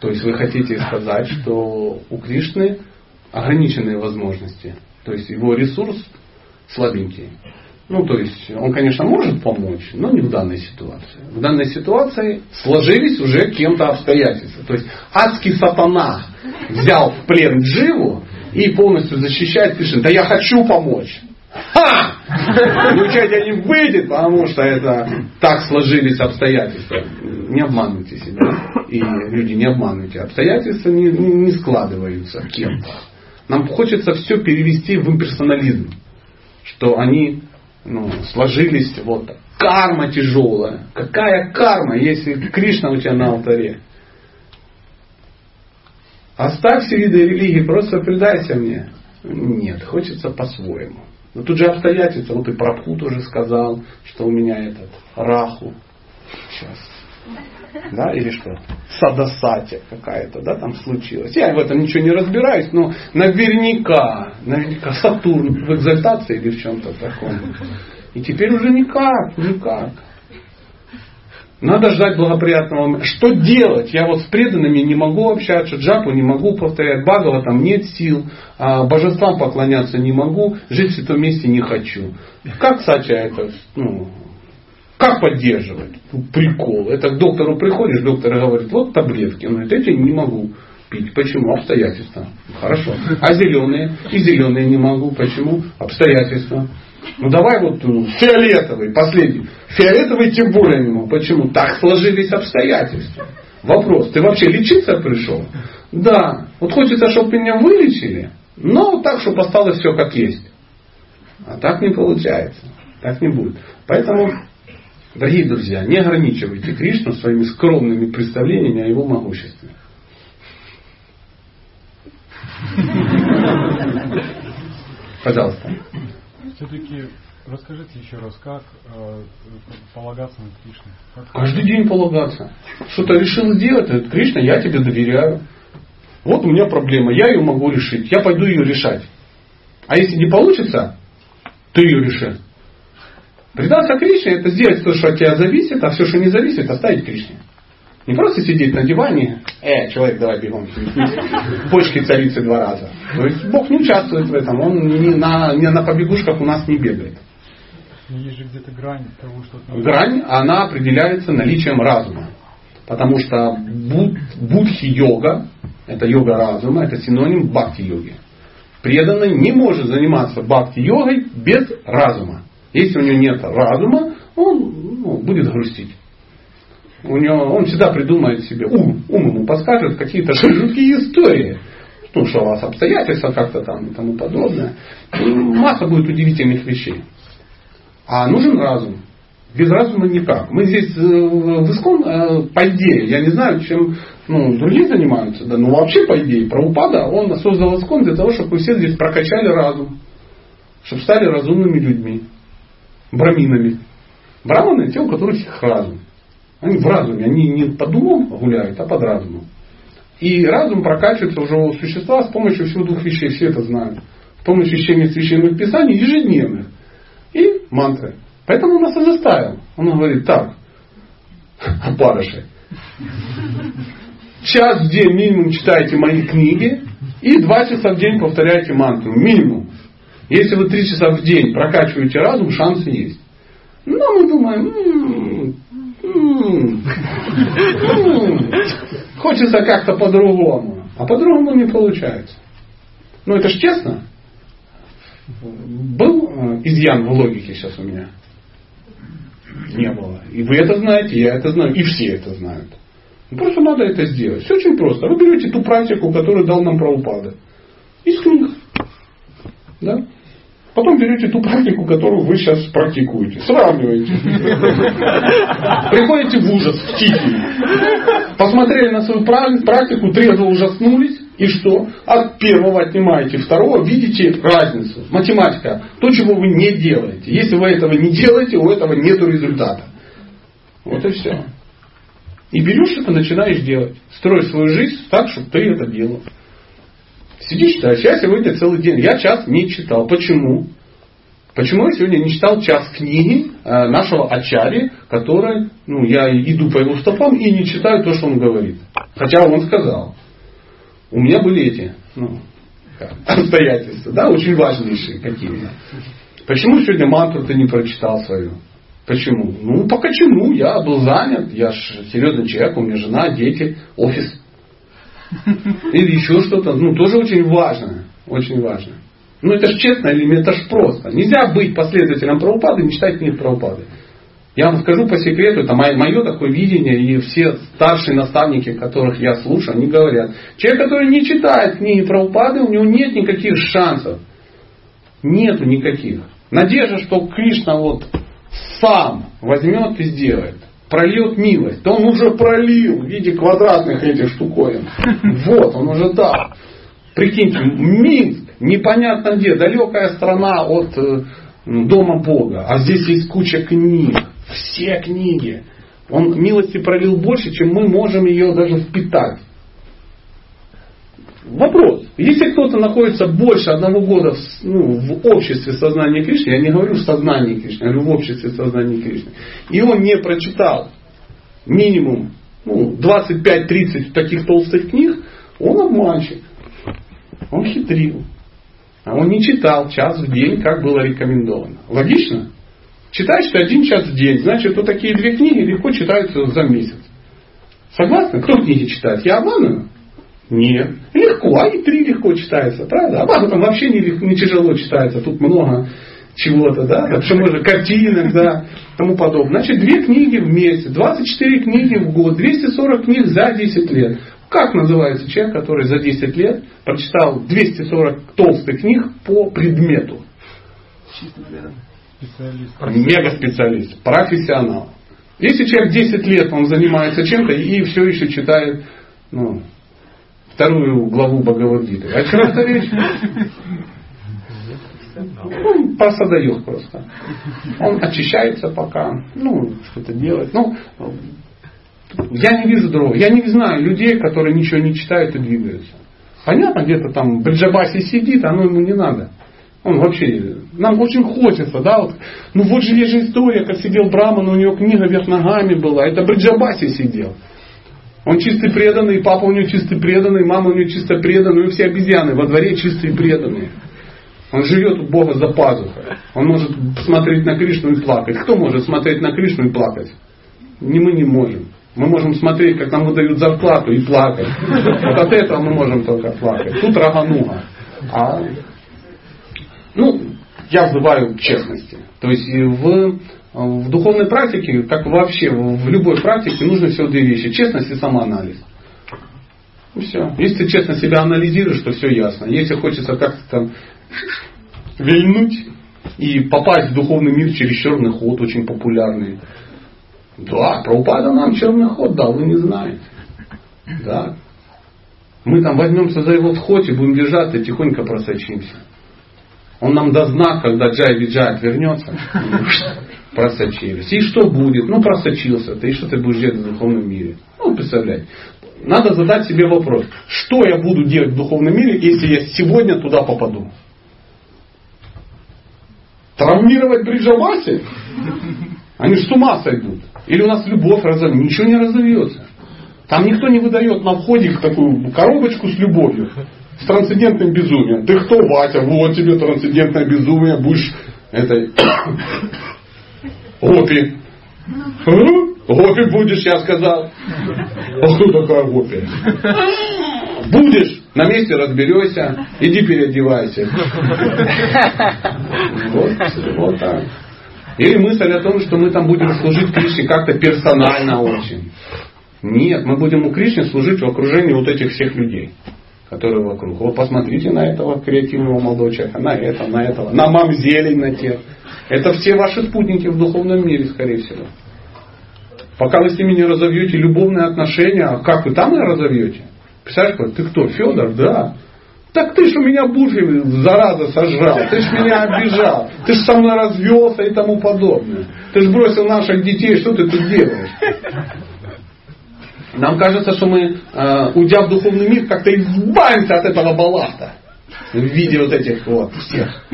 То есть вы хотите сказать, что у Кришны ограниченные возможности. То есть его ресурс слабенький. Ну, то есть он, конечно, может помочь, но не в данной ситуации. В данной ситуации сложились уже кем-то обстоятельства. То есть адский сатана взял в плен Дживу и полностью защищает Кришну. Да я хочу помочь. Ха! Но у тебя не выйдет, потому что это так сложились обстоятельства. Не обманывайте себя. И люди не обманывайте. Обстоятельства не, не складываются кем-то. Нам хочется все перевести в имперсонализм. Что они ну, сложились вот карма тяжелая. Какая карма, если Кришна у тебя на алтаре? Оставь все виды религии, просто предайся мне. Нет, хочется по-своему. Но тут же обстоятельства, вот и Прабху тоже сказал, что у меня этот Раху сейчас. Да, или что? Садасати какая-то, да, там случилось. Я в этом ничего не разбираюсь, но наверняка, наверняка Сатурн в экзальтации или в чем-то таком. И теперь уже никак, никак. Надо ждать благоприятного момента. Что делать? Я вот с преданными не могу общаться, джапу не могу повторять, Багова там нет сил, а божествам поклоняться не могу, жить в святом месте не хочу. Как, кстати, это, ну, как поддерживать? Прикол. Это к доктору приходишь, доктор говорит, вот таблетки. Он говорит, эти не могу пить. Почему? Обстоятельства. Хорошо. А зеленые? И зеленые не могу. Почему? Обстоятельства. Ну давай вот ну, фиолетовый, последний. Фиолетовый тем более не могу. Почему? Так сложились обстоятельства. Вопрос, ты вообще лечиться пришел? Да. Вот хочется, чтобы меня вылечили, но так, чтобы осталось все как есть. А так не получается. Так не будет. Поэтому, дорогие друзья, не ограничивайте Кришну своими скромными представлениями о его могуществе. Пожалуйста. Все-таки расскажите еще раз, как э, полагаться на Кришну. Как... Каждый день полагаться. Что-то решил сделать, говорит, Кришна, я тебе доверяю. Вот у меня проблема, я ее могу решить, я пойду ее решать. А если не получится, ты ее реши. Предаться Кришне это сделать то, что от тебя зависит, а все, что не зависит, оставить Кришне. Не просто сидеть на диване, э, человек, давай бегом, почки царицы два раза. То есть Бог не участвует в этом, он не на, не на побегушках у нас не бегает. Есть же где-то грань того, что... Грань, она определяется наличием разума. Потому что буд, будхи-йога, это йога разума, это синоним бхакти-йоги. Преданный не может заниматься бхакти-йогой без разума. Если у него нет разума, он ну, будет грустить. У него, он всегда придумает себе, ум, ум ему подскажет какие-то жуткие истории. Ну, что у вас обстоятельства как-то там и тому подобное. И масса будет удивительных вещей. А нужен разум. Без разума никак. Мы здесь э, в Искон, э, по идее, я не знаю, чем ну, другие занимаются, да, но вообще по идее, Прабхупада, он создал Искон для того, чтобы вы все здесь прокачали разум. Чтобы стали разумными людьми. Браминами. Браманы те, у которых их разум. Они в разуме, они не под умом гуляют, а под разумом. И разум прокачивается уже у существа с помощью всего двух вещей, все это знают. С помощью чтения священных писаний ежедневных. И мантры. Поэтому он нас и заставил. Он говорит, так, опарыши, час в день минимум читайте мои книги и два часа в день повторяйте мантру. Минимум. Если вы три часа в день прокачиваете разум, шансы есть. Но мы думаем, хочется как-то по-другому. А по-другому не получается. Ну это ж честно. Был э, изъян в логике сейчас у меня? Не было. И вы это знаете, я это знаю, и все это знают. Просто надо это сделать. Все очень просто. Вы берете ту практику, которую дал нам Прабхупада. Из книг. Да? Потом берете ту практику, которую вы сейчас практикуете. Сравниваете. Приходите в ужас, в тихий. Посмотрели на свою практику, трезво ужаснулись. И что? От первого отнимаете второго, видите разницу. Математика. То, чего вы не делаете. Если вы этого не делаете, у этого нет результата. Вот и все. И берешь это, начинаешь делать. Строишь свою жизнь так, чтобы ты это делал. Сиди читаешь. Я сегодня целый день. Я час не читал. Почему? Почему я сегодня не читал час книги э, нашего Ачари, который, ну, я иду по его стопам и не читаю то, что он говорит. Хотя он сказал. У меня были эти, ну, обстоятельства, да, очень важнейшие какие-то. Почему сегодня мантру ты не прочитал свою? Почему? Ну, по почему? Я был занят, я же серьезный человек, у меня жена, дети, офис. Или еще что-то. Ну, тоже очень важно. Очень важно. Ну, это же честно или это же просто. Нельзя быть последователем правопады и не читать книг правопады. Я вам скажу по секрету, это мое, мое такое видение, и все старшие наставники, которых я слушаю, они говорят, человек, который не читает книги про упады, у него нет никаких шансов. Нету никаких. Надежда, что Кришна вот сам возьмет и сделает прольет милость. Да он уже пролил в виде квадратных этих штуковин. Вот, он уже дал. Прикиньте, Минск, непонятно где, далекая страна от э, дома Бога. А здесь есть куча книг. Все книги. Он милости пролил больше, чем мы можем ее даже впитать. Вопрос. Если кто-то находится больше одного года ну, в обществе сознания Кришны, я не говорю в сознании Кришны, я говорю в обществе сознания Кришны, и он не прочитал минимум ну, 25-30 таких толстых книг, он обманщик. Он хитрил. А он не читал час в день, как было рекомендовано. Логично? Читаешь ты один час в день, значит, вот такие две книги легко читаются за месяц. Согласны? Кто книги читает? Я обманываю? Нет. Легко, а и три легко читается, правда? А база там вообще не, не тяжело читается. Тут много чего-то, да, чему же картинок, да, тому подобное. Значит, две книги в месяц, 24 книги в год, 240 книг за 10 лет. Как называется человек, который за 10 лет прочитал 240 толстых книг по предмету? Специалист. Мега специалист, профессионал. Если человек 10 лет он занимается чем-то и все еще читает ну, вторую главу Бхагавадгиты. Чем это речь? Ну, просадает просто. Он очищается пока, ну, что-то делает. Ну, я не вижу другого. Я не знаю людей, которые ничего не читают и двигаются. Понятно, где-то там Бриджабаси сидит, оно ему не надо. Он вообще, нам очень хочется, да, вот, ну вот же есть же история, как сидел Браман, у него книга вверх ногами была, это Бриджабаси сидел. Он чистый преданный, папа у него чистый преданный, мама у него чисто преданная, и все обезьяны во дворе чистые преданные. Он живет у Бога за пазухой. Он может смотреть на Кришну и плакать. Кто может смотреть на Кришну и плакать? Не мы не можем. Мы можем смотреть, как нам выдают зарплату и плакать. Вот от этого мы можем только плакать. Тут рагануга. А, ну, я взываю к честности. То есть в в духовной практике, как вообще в любой практике, нужно всего две вещи. Честность и самоанализ. И все. Если ты честно себя анализируешь, то все ясно. Если хочется как-то там вильнуть и попасть в духовный мир через черный ход, очень популярный. Да, Прабхупада нам черный ход дал, вы не знаете. Да. Мы там возьмемся за его вход и будем держаться и тихонько просочимся. Он нам даст знак, когда Джай Виджай отвернется просочились. И что будет? Ну, просочился ты, и что ты будешь делать в духовном мире? Ну, представляете. Надо задать себе вопрос, что я буду делать в духовном мире, если я сегодня туда попаду? Травмировать Бриджаваси? Они с ума сойдут. Или у нас любовь разовьется? Ничего не разовьется. Там никто не выдает на входе такую коробочку с любовью, с трансцендентным безумием. Ты кто, Ватя? Вот тебе трансцендентное безумие, будешь этой Гопи. Гопи будешь, я сказал. А кто такая гопи? Будешь, на месте разберешься, иди переодевайся. Вот, вот так. Или мысль о том, что мы там будем служить Кришне как-то персонально очень. Нет, мы будем у Кришны служить в окружении вот этих всех людей. Которые вокруг. Вот посмотрите на этого креативного молодого человека, на это, на этого, на мамзелень, на тех. Это все ваши спутники в духовном мире, скорее всего. Пока вы с ними не разовьете любовные отношения, а как вы там их разовьете? Представляешь, ты кто, Федор? Да. Так ты ж у меня бужьи, зараза, сожрал, ты ж меня обижал, ты ж со мной развелся и тому подобное. Ты ж бросил наших детей, что ты тут делаешь? Нам кажется, что мы, э, уйдя в духовный мир, как-то избавимся от этого балласта в виде вот этих вот всех.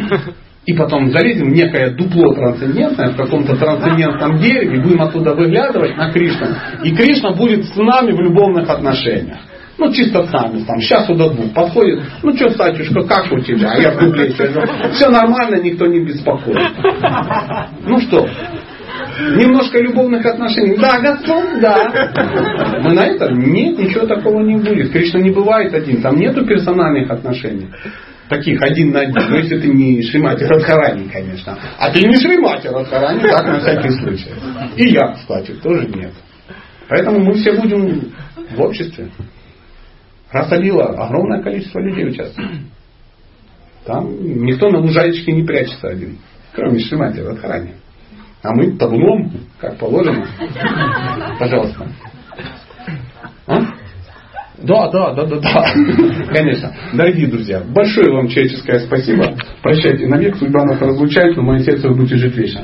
И потом залезем в некое дупло трансцендентное, в каком-то трансцендентном дереве, будем оттуда выглядывать на Кришну. И Кришна будет с нами в любовных отношениях. Ну, чисто с нами, там, сейчас двух подходит, ну, что, Сатюшка, как у тебя? А я в сижу. Все нормально, никто не беспокоит. Ну что, Немножко любовных отношений. Да, Господь, да. Мы на этом? Нет, ничего такого не будет. Кришна не бывает один. Там нету персональных отношений. Таких один на один. Но если ты не Шримати Радхарани, конечно. А ты не Шримати Радхарани, так на всякий случай. И я, кстати, тоже нет. Поэтому мы все будем в обществе. Расалила огромное количество людей участвует. Там никто на лужаечке не прячется один. Кроме Шримати Радхарани. А мы табуном, как положено. Пожалуйста. А? Да, да, да, да, да. Конечно. Дорогие друзья, большое вам человеческое спасибо. Прощайте навек, судьба нас разлучает, но мое сердце вы будете жить вечно.